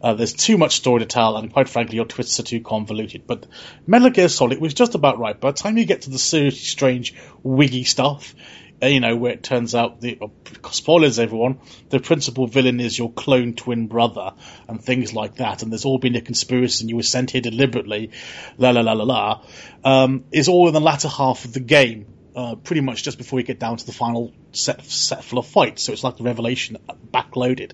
Uh, there's too much story to tell, and quite frankly, your twists are too convoluted. But Metal Gear Solid was just about right. By the time you get to the seriously strange, wiggy stuff, you know, where it turns out the uh, spoilers, everyone, the principal villain is your clone twin brother and things like that, and there's all been a conspiracy and you were sent here deliberately, la la la la la, um, is all in the latter half of the game. Uh, pretty much just before we get down to the final set set full of fights, so it's like the revelation backloaded.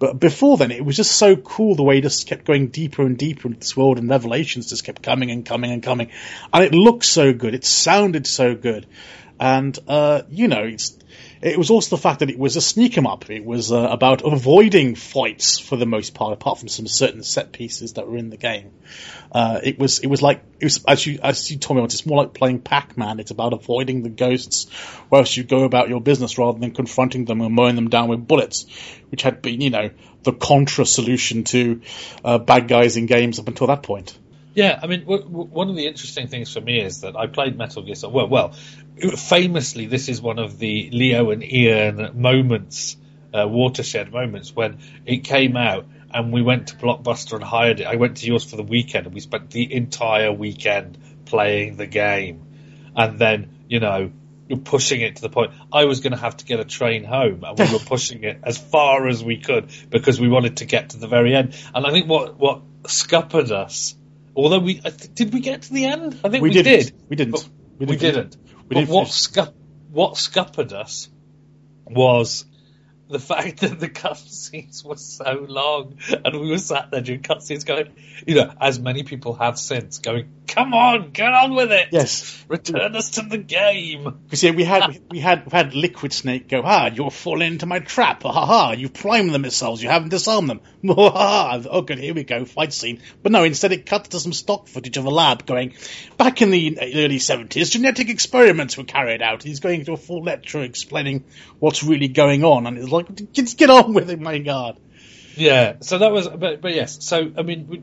But before then, it was just so cool the way it just kept going deeper and deeper into this world, and revelations just kept coming and coming and coming, and it looked so good, it sounded so good, and uh, you know, it was also the fact that it was a sneak 'em up. It was uh, about avoiding fights for the most part, apart from some certain set pieces that were in the game. Uh, it was it was like it was as you as you told me once. It's more like playing Pac Man. It's about avoiding the ghosts, whilst you go about your business rather than confronting them and mowing them down with bullets, which had been you know the contra solution to uh, bad guys in games up until that point. Yeah, I mean, w- w- one of the interesting things for me is that I played Metal Gear Solid. Well, well, famously, this is one of the Leo and Ian moments, uh, watershed moments, when it came out and we went to Blockbuster and hired it. I went to yours for the weekend and we spent the entire weekend playing the game. And then, you know, you're pushing it to the point. I was going to have to get a train home, and we were pushing it as far as we could because we wanted to get to the very end. And I think what what scuppered us, although we th- did we get to the end? I think we, didn't. did. We didn't. But We we didn't. didn't. We didn't what finish. scup- what scuppered us was the fact that the cutscenes were so long, and we were sat there during cutscenes going, you know, as many people have since, going, "Come on, get on with it! Yes. return us to the game." Because yeah, we had we had we had Liquid Snake go, ah, you're falling into my trap, ha ha ha, you've primed the missiles, you haven't disarmed them, ha ha, oh good, here we go, fight scene. But no, instead it cuts to some stock footage of a lab going, back in the early 70s, genetic experiments were carried out. He's going into a full lecture explaining what's really going on, and it's like, just get on with it, my god. Yeah, so that was, but, but yes, so I mean, we,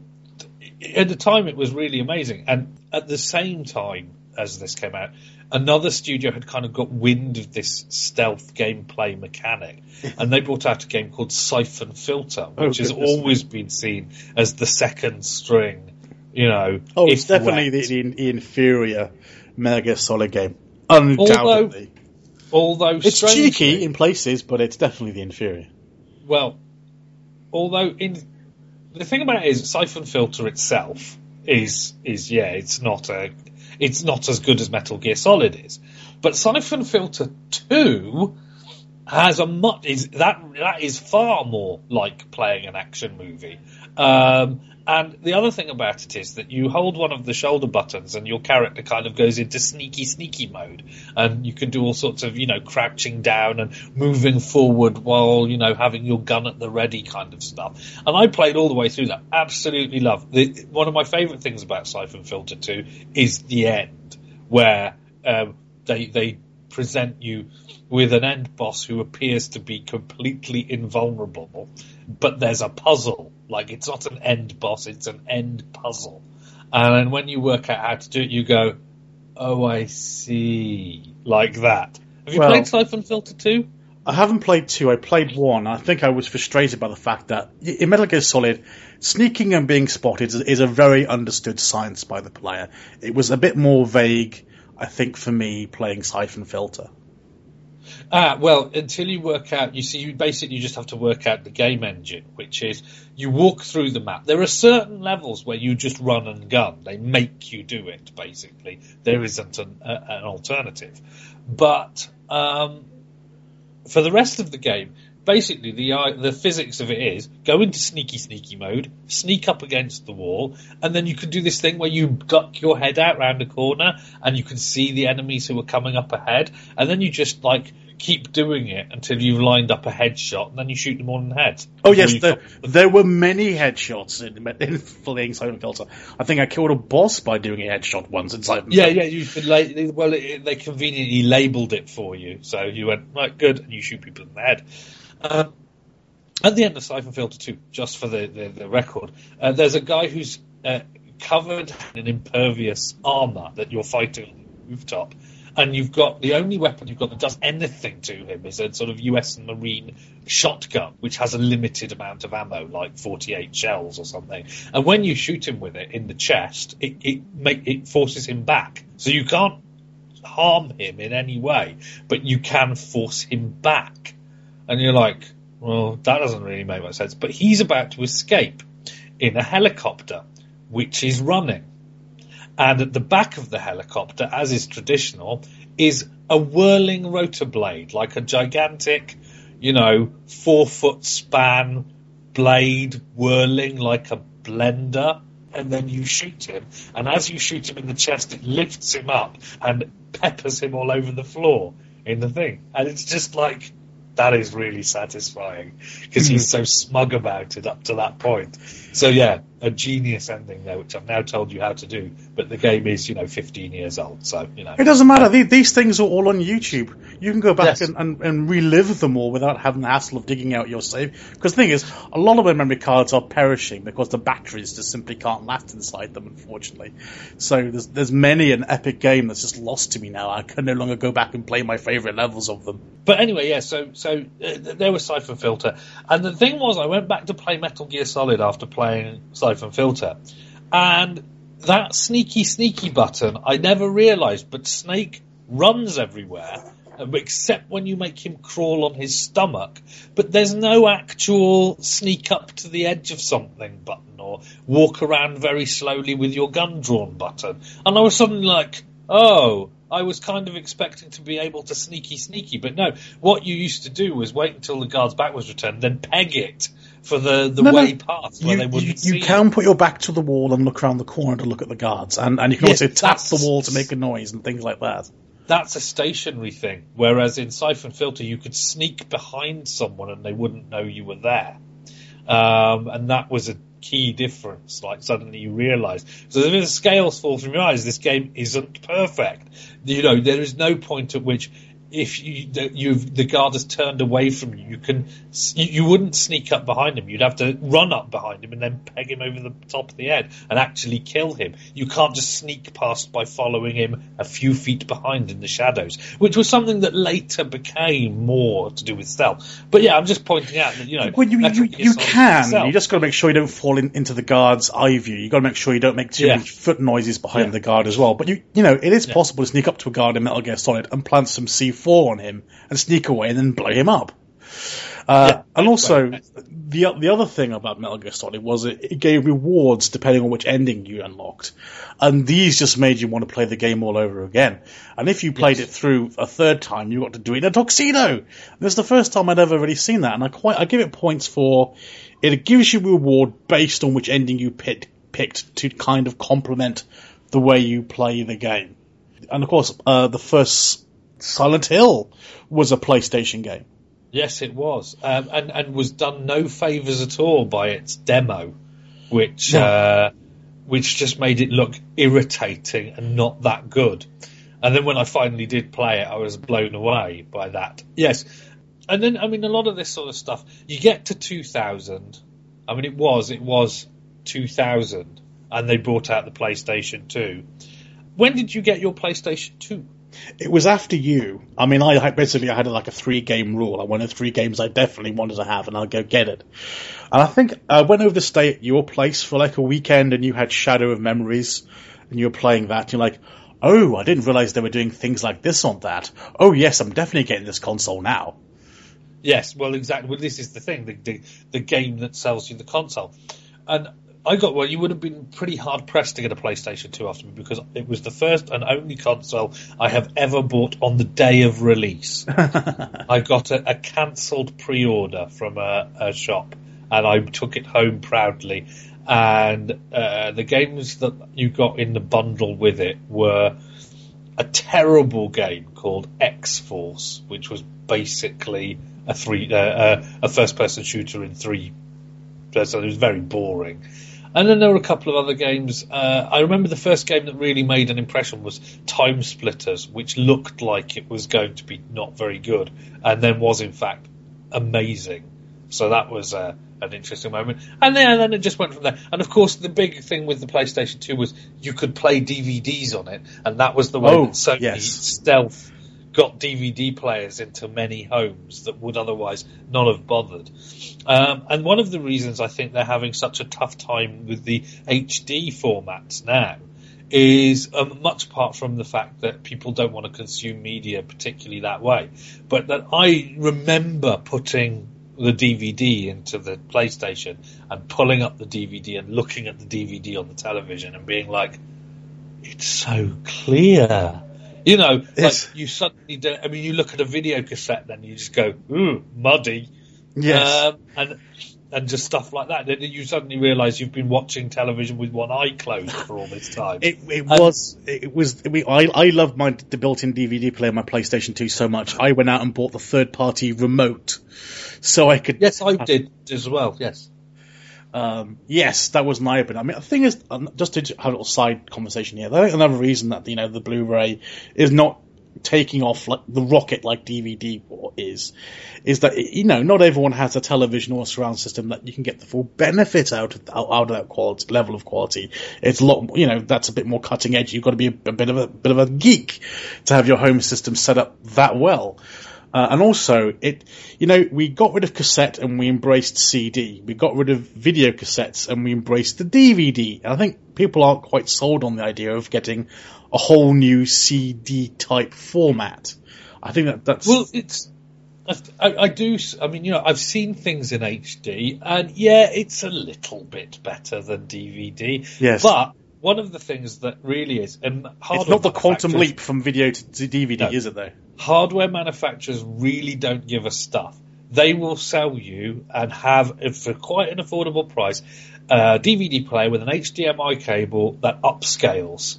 at the time it was really amazing, and at the same time as this came out, another studio had kind of got wind of this stealth gameplay mechanic, and they brought out a game called Syphon Filter, Oh, which has always been seen as the second string, you know. Oh, it's definitely wet. the, the inferior Mega Solid game. Undoubtedly. Although it's strangely- cheeky in places, but it's definitely the inferior. Well, although in the thing about it is Syphon Filter itself is is yeah, it's not a it's not as good as Metal Gear Solid is, but Syphon Filter Two has a much is that that is far more like playing an action movie. Um, and the other thing about it is that you hold one of the shoulder buttons and your character kind of goes into sneaky, sneaky mode. And you can do all sorts of, you know, crouching down and moving forward while, you know, having your gun at the ready kind of stuff. And I played all the way through that. Absolutely love. The, one of my favourite things about Syphon Filter 2 is the end, where um, they, they present you with an end boss who appears to be completely invulnerable, but there's a puzzle. Like it's not an end boss, it's an end puzzle. And then when you work out how to do it, you go, "Oh, I see," like that. Have you Well- played Syphon Filter 2? I haven't played two. I played one. I think I was frustrated by the fact that in Metal Gear Solid, sneaking and being spotted is a very understood science by the player. It was a bit more vague, I think, for me playing Syphon Filter. Ah, well, until you work out, you see, you basically just have to work out the game engine, which is you walk through the map. There are certain levels where you just run and gun. They make you do it, basically. There isn't an, a, an alternative. But um, for the rest of the game, basically the uh, the physics of it is go into sneaky sneaky mode, sneak up against the wall, and then you can do this thing where you duck your head out round a corner and you can see the enemies who are coming up ahead, and then you just like keep doing it until you've lined up a headshot, and then you shoot them all in the head. Oh yes, you there, were many headshots in, in playing Syphon Filter. I think I killed a boss by doing a headshot once in Syphon Yeah, Filter. yeah, you could la- well, it, they conveniently labelled it for you, so you went right, good, and you shoot people in the head. Um, at the end of Syphon Filter 2, just for the, the, the record, uh, there's a guy who's uh, covered in impervious armour that you're fighting on the rooftop, and you've got the only weapon you've got that does anything to him is a sort of US Marine shotgun, which has a limited amount of ammo, like 48 shells or something. And when you shoot him with it in the chest, it it, make, it forces him back, so you can't harm him in any way, but you can force him back. And you're like, well, that doesn't really make much sense. But he's about to escape in a helicopter, which is running. And at the back of the helicopter, as is traditional, is a whirling rotor blade, like a gigantic, you know, four foot span blade whirling like a blender. And then you shoot him, and as you shoot him in the chest, it lifts him up and peppers him all over the floor in the thing. And it's just like, that is really satisfying because he's hmm. so smug about it up to that point. So yeah, a genius ending there, which I've now told you how to do. But the game is, you know, 15 years old, so you know. It doesn't matter. The- These things are all on YouTube. You can go back Yes. and, and, and relive them all without having the hassle of digging out your save. Because the thing is, a lot of my memory cards are perishing because the batteries just simply can't last inside them, unfortunately. So there's, there's many an epic game that's just lost to me now. I can no longer go back and play my favourite levels of them. But anyway, yeah. So so uh, there was Syphon Filter, and the thing was, I went back to play Metal Gear Solid after playing Syphon Filter, and that sneaky sneaky button I never realised, but Snake runs everywhere. uh, Except when you make him crawl on his stomach, but there's no actual sneak up to the edge of something button or walk around very slowly with your gun drawn button. And I was suddenly like, oh, I was kind of expecting to be able to sneaky sneaky, but no. What you used to do was wait until the guard's back was returned, then peg it for the, the No, no. way past where You, they wouldn't you see can put your back to the wall and look around the corner to look at the guards, and, and you can Yes, also tap the wall to make a noise and things like that. That's a stationary thing, whereas in Syphon Filter you could sneak behind someone and they wouldn't know you were there. Um, and that was a key difference. Like suddenly you realise. So if the scales fall from your eyes, this game isn't perfect. You know, there is no point at which if you you've the guard has turned away from you, you can you, you wouldn't sneak up behind him. You'd have to run up behind him and then peg him over the top of the head and actually kill him. You can't just sneak past by following him a few feet behind in the shadows, which was something that later became more to do with stealth. But yeah, I'm just pointing out that you know Well, you, you, you can. You just got to make sure you don't fall in, into the guard's eye view. You got to make sure you don't make too Yeah. many foot noises behind Yeah. the guard as well. But you, you know, it is possible to sneak up to a guard in Metal Gear Solid and plant some C4 on him and sneak away and then blow him up. Uh, Yeah, and also, right. the the other thing about Metal Gear Solid was it, it gave rewards depending on which ending you unlocked, and these just made you want to play the game all over again. And if you played Yes. it through a third time, you got to do it in a tuxedo. This is the first time I'd ever really seen that, and I quite I give it points for it gives you reward based on which ending you picked picked to kind of complement the way you play the game. And of course, uh, the first Silent Hill was a PlayStation game. Yes, it was, um, and and was done no favors at all by its demo, which No. uh, which just made it look irritating and not that good. And then when I finally did play it, I was blown away by that. Yes, and then I mean a lot of this sort of stuff. You get to 2000. I mean, it was it was 2000, and they brought out the PlayStation 2. When did you get your PlayStation 2? It was after you. I mean, I basically I had like a three game rule. I wanted three games I definitely wanted to have, and I'll go get it. And I think I went over to stay at your place for like a weekend, and you had Shadow of Memories, and you were playing that. And You're like, oh, I didn't realize they were doing things like this on that. Oh yes, I'm definitely getting this console now. Yes, well, exactly. Well, this is the thing: the, the the game that sells you the console. And I got well. You would have been pretty hard pressed to get a PlayStation Two after me because it was the first and only console I have ever bought on the day of release. I got a, a cancelled pre-order from a, a shop, and I took it home proudly. And uh, the games that you got in the bundle with it were a terrible game called X Force, which was basically a three uh, uh, a first person shooter in three. So it was very boring. And then there were a couple of other games. Uh, I remember the first game that really made an impression was Time Splitters, which looked like it was going to be not very good, and then was in fact amazing. So that was uh, an interesting moment. And then, and then it just went from there. And of course, the big thing with the PlayStation 2 was you could play DVDs on it, and that was the way Oh, that Sony yes. stealth got DVD players into many homes that would otherwise not have bothered. Um, and one of the reasons I think they're having such a tough time with the HD formats now is um, much apart from the fact that people don't want to consume media particularly that way, but that I remember putting the DVD into the PlayStation and pulling up the DVD and looking at the DVD on the television and being like, it's so clear. You know, Yes. like you suddenly don't, I mean, you look at a video cassette then you just go, ooh, muddy. Yes. Um, and, and just stuff like that. Then you suddenly realise you've been watching television with one eye closed for all this time. It, it was it was we, I I love my the built-in DVD player on my PlayStation 2 so much. I went out and bought the third-party remote so I could. yes, I did as well. Yes. Um, yes, that was my opinion. I mean, the thing is, um, just to have a little side conversation here. I think another reason that you know the Blu-ray is not taking off like the rocket like DVD is, is that you know not everyone has a television or a surround system that you can get the full benefit out of out, out of that quality level of quality. It's a lot, you know, that's a bit more cutting edge. You've got to be a, a bit of a bit of a geek to have your home system set up that well. Uh, and also, it, you know, we got rid of cassette and we embraced CD. We got rid of video cassettes and we embraced the DVD. And I think people aren't quite sold on the idea of getting a whole new CD type format. I think that that's Well, it's. I, I do. I mean, you know, I've seen things in HD, and yeah, it's a little bit better than DVD. Yes. But one of the things that really is, and hardware it's not the quantum leap from video to, to DVD, No. is it though? hardware manufacturers really don't give a stuff. They will sell you and have, for quite an affordable price, a DVD player with an HDMI cable that upscales.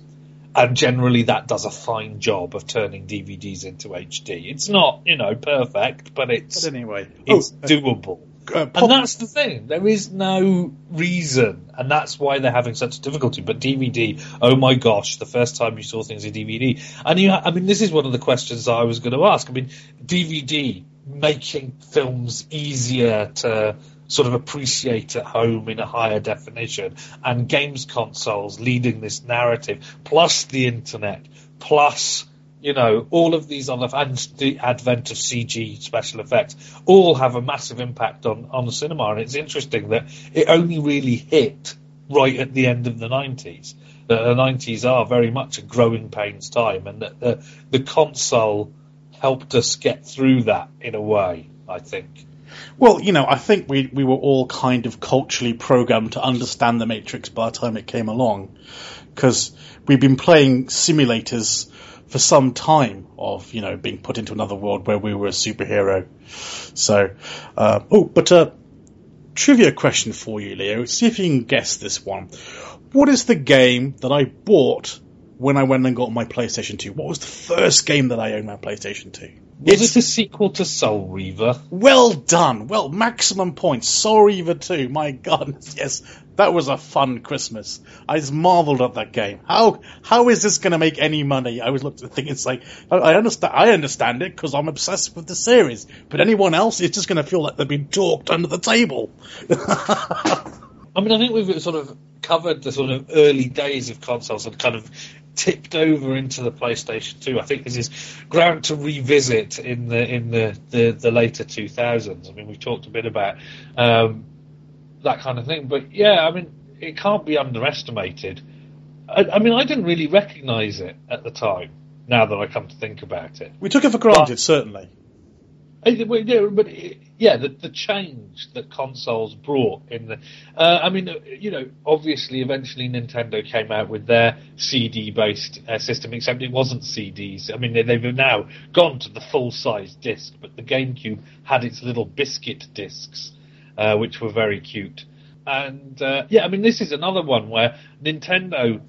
And generally that does a fine job of turning DVDs into HD. It's not, you know, perfect, but it's, But anyway, it's oh, uh, doable. Uh, And that's the thing. There is no reason, and that's why they're having such difficulty. But DVD, oh my gosh, the first time you saw things in DVD, and you, I mean, this is one of the questions I was going to ask. I mean, DVD making films easier to sort of appreciate at home in a higher definition, and games consoles leading this narrative, plus the internet, plus you know, all of these other, and the advent of CG special effects, all have a massive impact on, on the cinema. And it's interesting that it only really hit right at the end of the 90s. The, the 90s are very much a growing pains time, and that the, the console helped us get through that in a way, I think. Well, you know, I think we we were all kind of culturally programmed to understand the Matrix by the time it came along, because we've been playing simulators for some time of you know being put into another world where we were a superhero. So, uh, oh, but a trivia question for you, Leo. See if you can guess this one. What is the game that I bought when I went and got my PlayStation 2? What was the first game that I owned my PlayStation 2? Was it a sequel to Soul Reaver? Well done. Well, maximum points. Soul Reaver 2. My God. Yes. That was a fun Christmas. I just marveled at that game. How, how is this going to make any money? I was looking at thinking it's like, I, I understand, I understand it because I'm obsessed with the series. But anyone else is just going to feel like they've been talked under the table. I mean, I think we've sort of covered the sort of early days of consoles and kind of tipped over into the PlayStation 2. I think this is ground to revisit in the in the, the, the later 2000s. I mean, we've talked a bit about um, that kind of thing, but yeah, I mean, it can't be underestimated. I, I mean, I didn't really recognise it at the time. Now that I come to think about it, We took it for granted, certainly. Yeah, but yeah, the, the change that consoles brought in the, uh, I mean, uh, you know, obviously, eventually Nintendo came out with their CD-based uh, system, except it wasn't CDs. I mean, they, they've now gone to the full-size disc, but the GameCube had its little biscuit discs, uh, which were very cute. And uh, yeah, I mean, this is another one where Nintendo,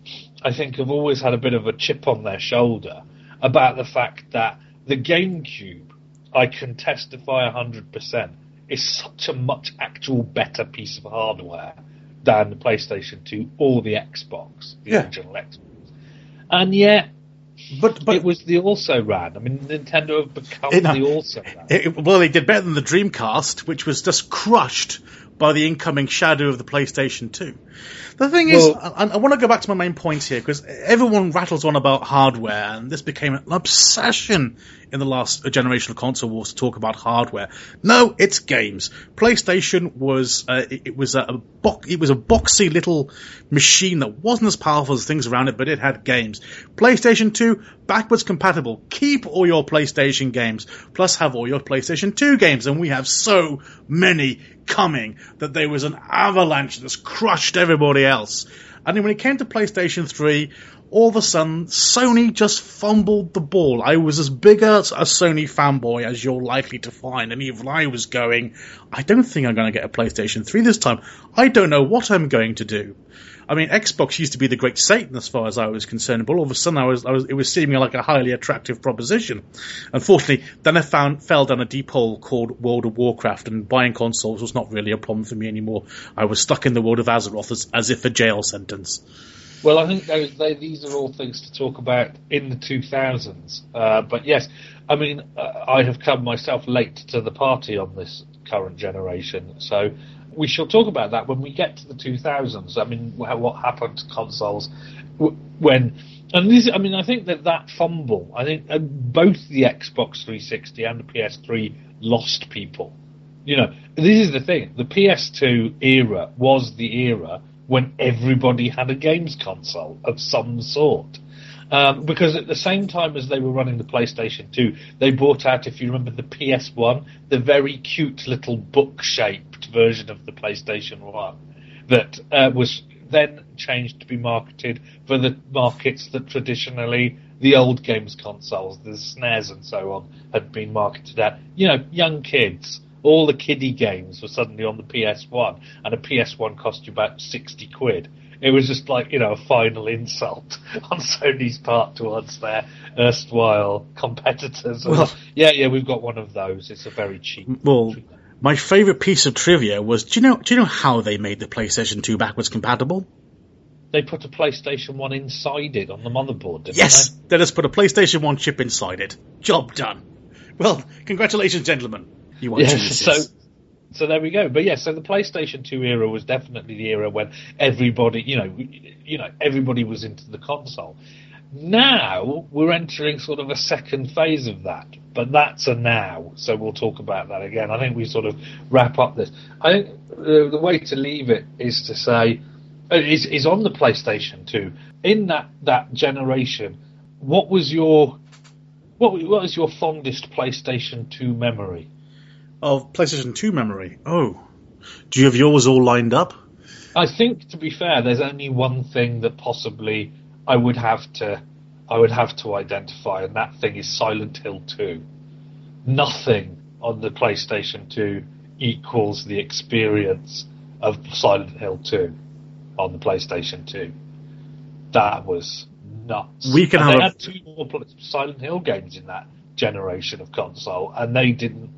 I think, have always had a bit of a chip on their shoulder about the fact that the GameCube, I can testify 100%, It's such a much actual better piece of hardware than the PlayStation 2 or the Xbox, the Yeah. original Xbox. And yet, But but it was the also ran. I mean, Nintendo have become It- the also ran. It, well, they did better than the Dreamcast, which was just crushed by the incoming shadow of the PlayStation 2. The thing is, Well- I, I want to go back to my main point here, because everyone rattles on about hardware, and this became an obsession in the last generation of console wars to talk about hardware. No, it's games. PlayStation was, uh, it, it was a, a it was a boxy little machine that wasn't as powerful as things around it, but it had games. PlayStation 2, backwards compatible. Keep all your PlayStation games, plus have all your PlayStation 2 games, and we have so many coming that there was an avalanche that's crushed everybody else. And then when it came to PlayStation 3, all of a sudden, Sony just fumbled the ball. I was as big a, a Sony fanboy as you're likely to find, and even I was going, I don't think I'm going to get a PlayStation 3 this time. I don't know what I'm going to do. I mean, Xbox used to be the great Satan as far as I was concerned, but all of a sudden I was, I was it was seeming like a highly attractive proposition. Unfortunately, then I found fell down a deep hole called World of Warcraft, and buying consoles was not really a problem for me anymore. I was stuck in the world of Azeroth as, as if a jail sentence. Well, I think they, these are all things to talk about in the 2000s. Uh, but yes, I mean, uh, I have come myself late to the party on this current generation, so we shall talk about that when we get to the 2000s. I mean, what happened to consoles when. And this, I mean, I think that that fumble, I think uh, both the Xbox 360 and the PS3 lost people. You know, this is the thing. The PS2 era was the era when everybody had a games console of some sort. Um, because at the same time as they were running the PlayStation 2, they brought out, if you remember, the PS1, the very cute little book-shaped version of the PlayStation 1 that uh, was then changed to be marketed for the markets that traditionally the old games consoles, the SNES and so on, had been marketed at. You know, young kids. All the kiddie games were suddenly on the PS1, and a PS1 cost you about 60 quid. It was just like, you know, a final insult on Sony's part towards their erstwhile competitors. And, Well- yeah, yeah, we've got one of those. It's a very cheap. Well, my favourite piece of trivia was, do you know, do you know how they made the PlayStation 2 backwards compatible? They put a PlayStation 1 inside it on the motherboard, didn't Yes, they? they just put a PlayStation 1 chip inside it. Job done. Well, congratulations, gentlemen. You are Yeah, so so there we go. But yeah, so the PlayStation 2 era was definitely the era when everybody, you know, you know, everybody was into the console. Now we're entering sort of a second phase of that, but that's a now. So we'll talk about that again. I think we sort of wrap up this. I think uh, the way to leave it is to say uh, is is on the PlayStation 2 in that that generation. What was your what what is your fondest PlayStation 2 memory? Of PlayStation 2 memory. Oh. Do you have yours all lined up? I think, to be fair, there's only one thing that possibly I would have to, I would have to identify, and that thing is Silent Hill 2. Nothing on the PlayStation 2 equals the experience of Silent Hill 2 on the PlayStation 2. That was nuts. We can and have they a- had two more Silent Hill games in that generation of console, and they didn't.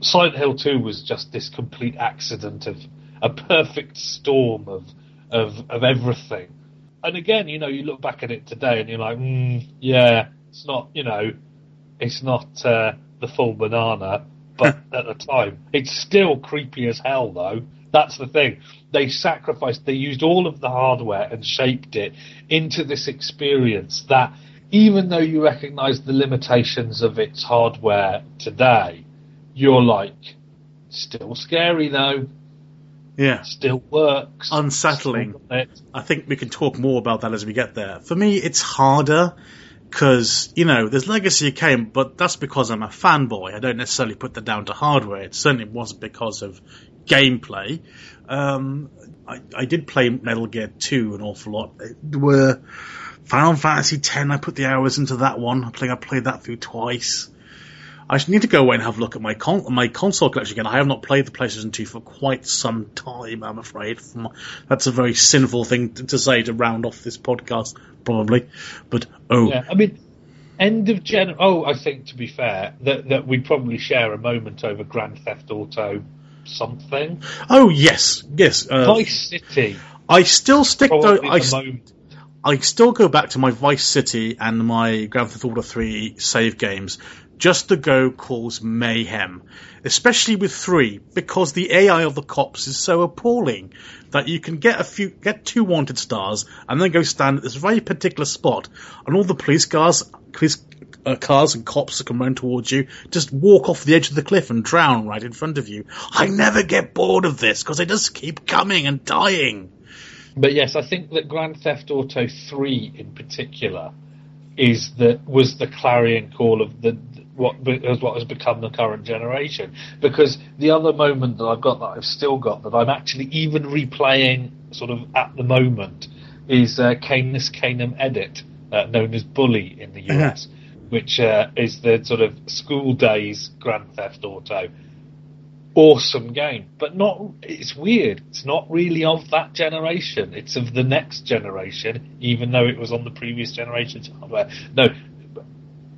Silent Hill 2 was just this complete accident of a perfect storm of of of everything. And again, you know, you look back at it today and you're like, mm, yeah, it's not, you know, it's not uh, the full banana, but at the time, it's still creepy as hell though. That's the thing. They sacrificed, they used all of the hardware and shaped it into this experience that even though you recognize the limitations of its hardware today, you're like, still scary though. Yeah. Still works. Unsettling. Still. I think we can talk more about that as we get there. For me, it's harder because, you know, there's Legacy came, but that's because I'm a fanboy. I don't necessarily put that down to hardware. It certainly wasn't because of gameplay. Um, I, I did play Metal Gear 2 an awful lot. There were Final Fantasy 10, I put the hours into that one. I think I played that through twice. I need to go away and have a look at my con- my console collection again. I have not played the PlayStation 2 for quite some time, I'm afraid. That's a very sinful thing to, to say to round off this podcast, probably. But, oh, Yeah, I mean, end of gen. Oh, I think to be fair, that that we probably share a moment over Grand Theft Auto something. oh yes, yes. Uh, Vice City, I still stick though. I, the. I still go back to my Vice City and my Grand Theft Auto 3 save games just to go cause mayhem. Especially with 3, because the AI of the cops is so appalling that you can get a few, get two wanted stars and then go stand at this very particular spot and all the police cars, police uh, cars and cops that come run towards you just walk off the edge of the cliff and drown right in front of you. I never get bored of this because they just keep coming and dying. But yes, I think that Grand Theft Auto 3 in particular is the was the clarion call of the what as what has become the current generation. Because the other moment that I've got that I've still got that I'm actually even replaying sort of at the moment is uh, Canis Canem Edit, uh, known as Bully in the US, which uh, is the sort of school days Grand Theft Auto awesome game, but not. It's weird. It's not really of that generation. It's of the next generation, even though it was on the previous generation's hardware. No,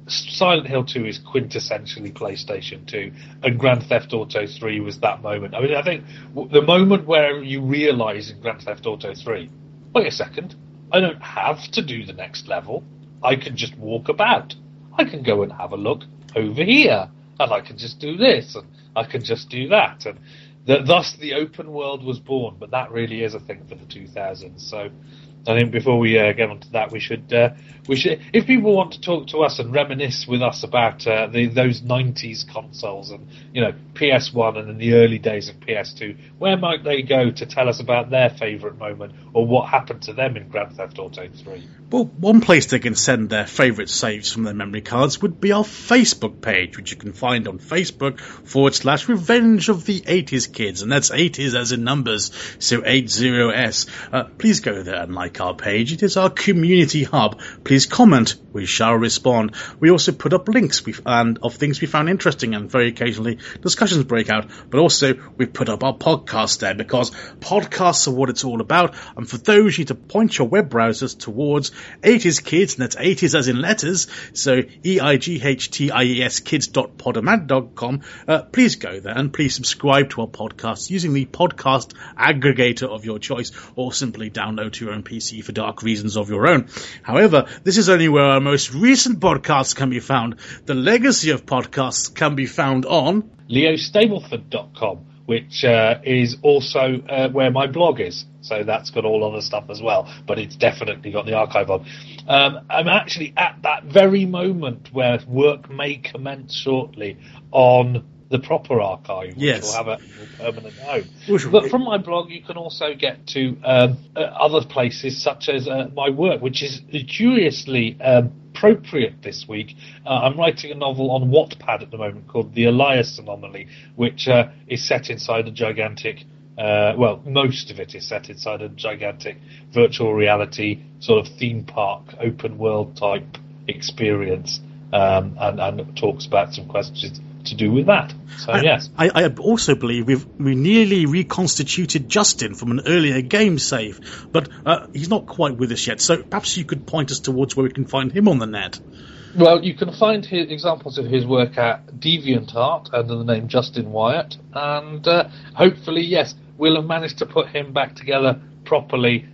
Silent Hill 2 is quintessentially PlayStation 2, and Grand Theft Auto 3 was that moment. I mean, I think the moment where you realise in Grand Theft Auto 3, wait a second, I don't have to do the next level. I can just walk about. I can go and have a look over here, and I can just do this, and I can just do that, and th- thus the open world was born. But that really is a thing for the 2000s. So I think before we uh, get onto that, we should uh, we should if people want to talk to us and reminisce with us about uh, the, those 90s consoles and you know PS1 and in the early days of PS2, where might they go to tell us about their favourite moment or what happened to them in Grand Theft Auto 3? Well, one place they can send their favourite saves from their memory cards would be our Facebook page, which you can find on Facebook forward slash Revenge of the 80s Kids, and that's 80s as in numbers, so 80s. Uh, please go there and like our page. It is our community hub. Please comment. We shall respond. We also put up links we, and of things we found interesting, and very occasionally discussions break out. But also we put up our podcast there because podcasts are what it's all about. And for those you need to point your web browsers towards 80s Kids, and that's 80s as in letters, so E-I-G-H-T-I-E-S kids.podomatic.com, uh, please go there and please subscribe to our podcast using the podcast aggregator of your choice or simply download to your own PC for dark reasons of your own. However, this is only where our most recent podcasts can be found. The legacy of podcasts can be found on leostableford.com, which uh, is also uh, where my blog is. So that's got all other stuff as well, but it's definitely got the archive on. Um, I'm actually at that very moment where work may commence shortly on the proper archive, which Yes. will have a permanent home. Which- But from my blog, you can also get to um, uh, other places such as uh, my work, which is curiously um, appropriate this week. Uh, I'm writing a novel on Wattpad at the moment called The Elias Anomaly, which uh, is set inside a gigantic. Uh, well, most of it is set inside a gigantic virtual reality sort of theme park, open world type experience, um, and, and talks about some questions to do with that. So I- yes, I, I also believe we've we nearly reconstituted Justin from an earlier game save, but uh, he's not quite with us yet. So perhaps you could point us towards where we can find him on the net. Well, you can find his, examples of his work at DeviantArt under the name Justin Wyatt, and uh, hopefully, yes, we'll have managed to put him back together properly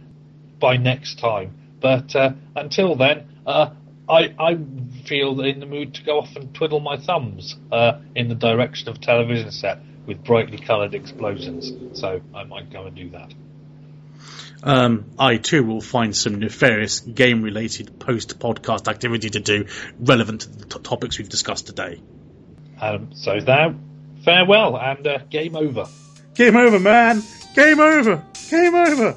by next time. But uh, until then, uh, I, I feel in the mood to go off and twiddle my thumbs uh, in the direction of a television set with brightly coloured explosions. So I might go and do that. Um, I too will find some nefarious game related post podcast activity to do relevant to the t- topics we've discussed today. Um, so now, farewell and uh, game over. Game over, man! Game over! Game over!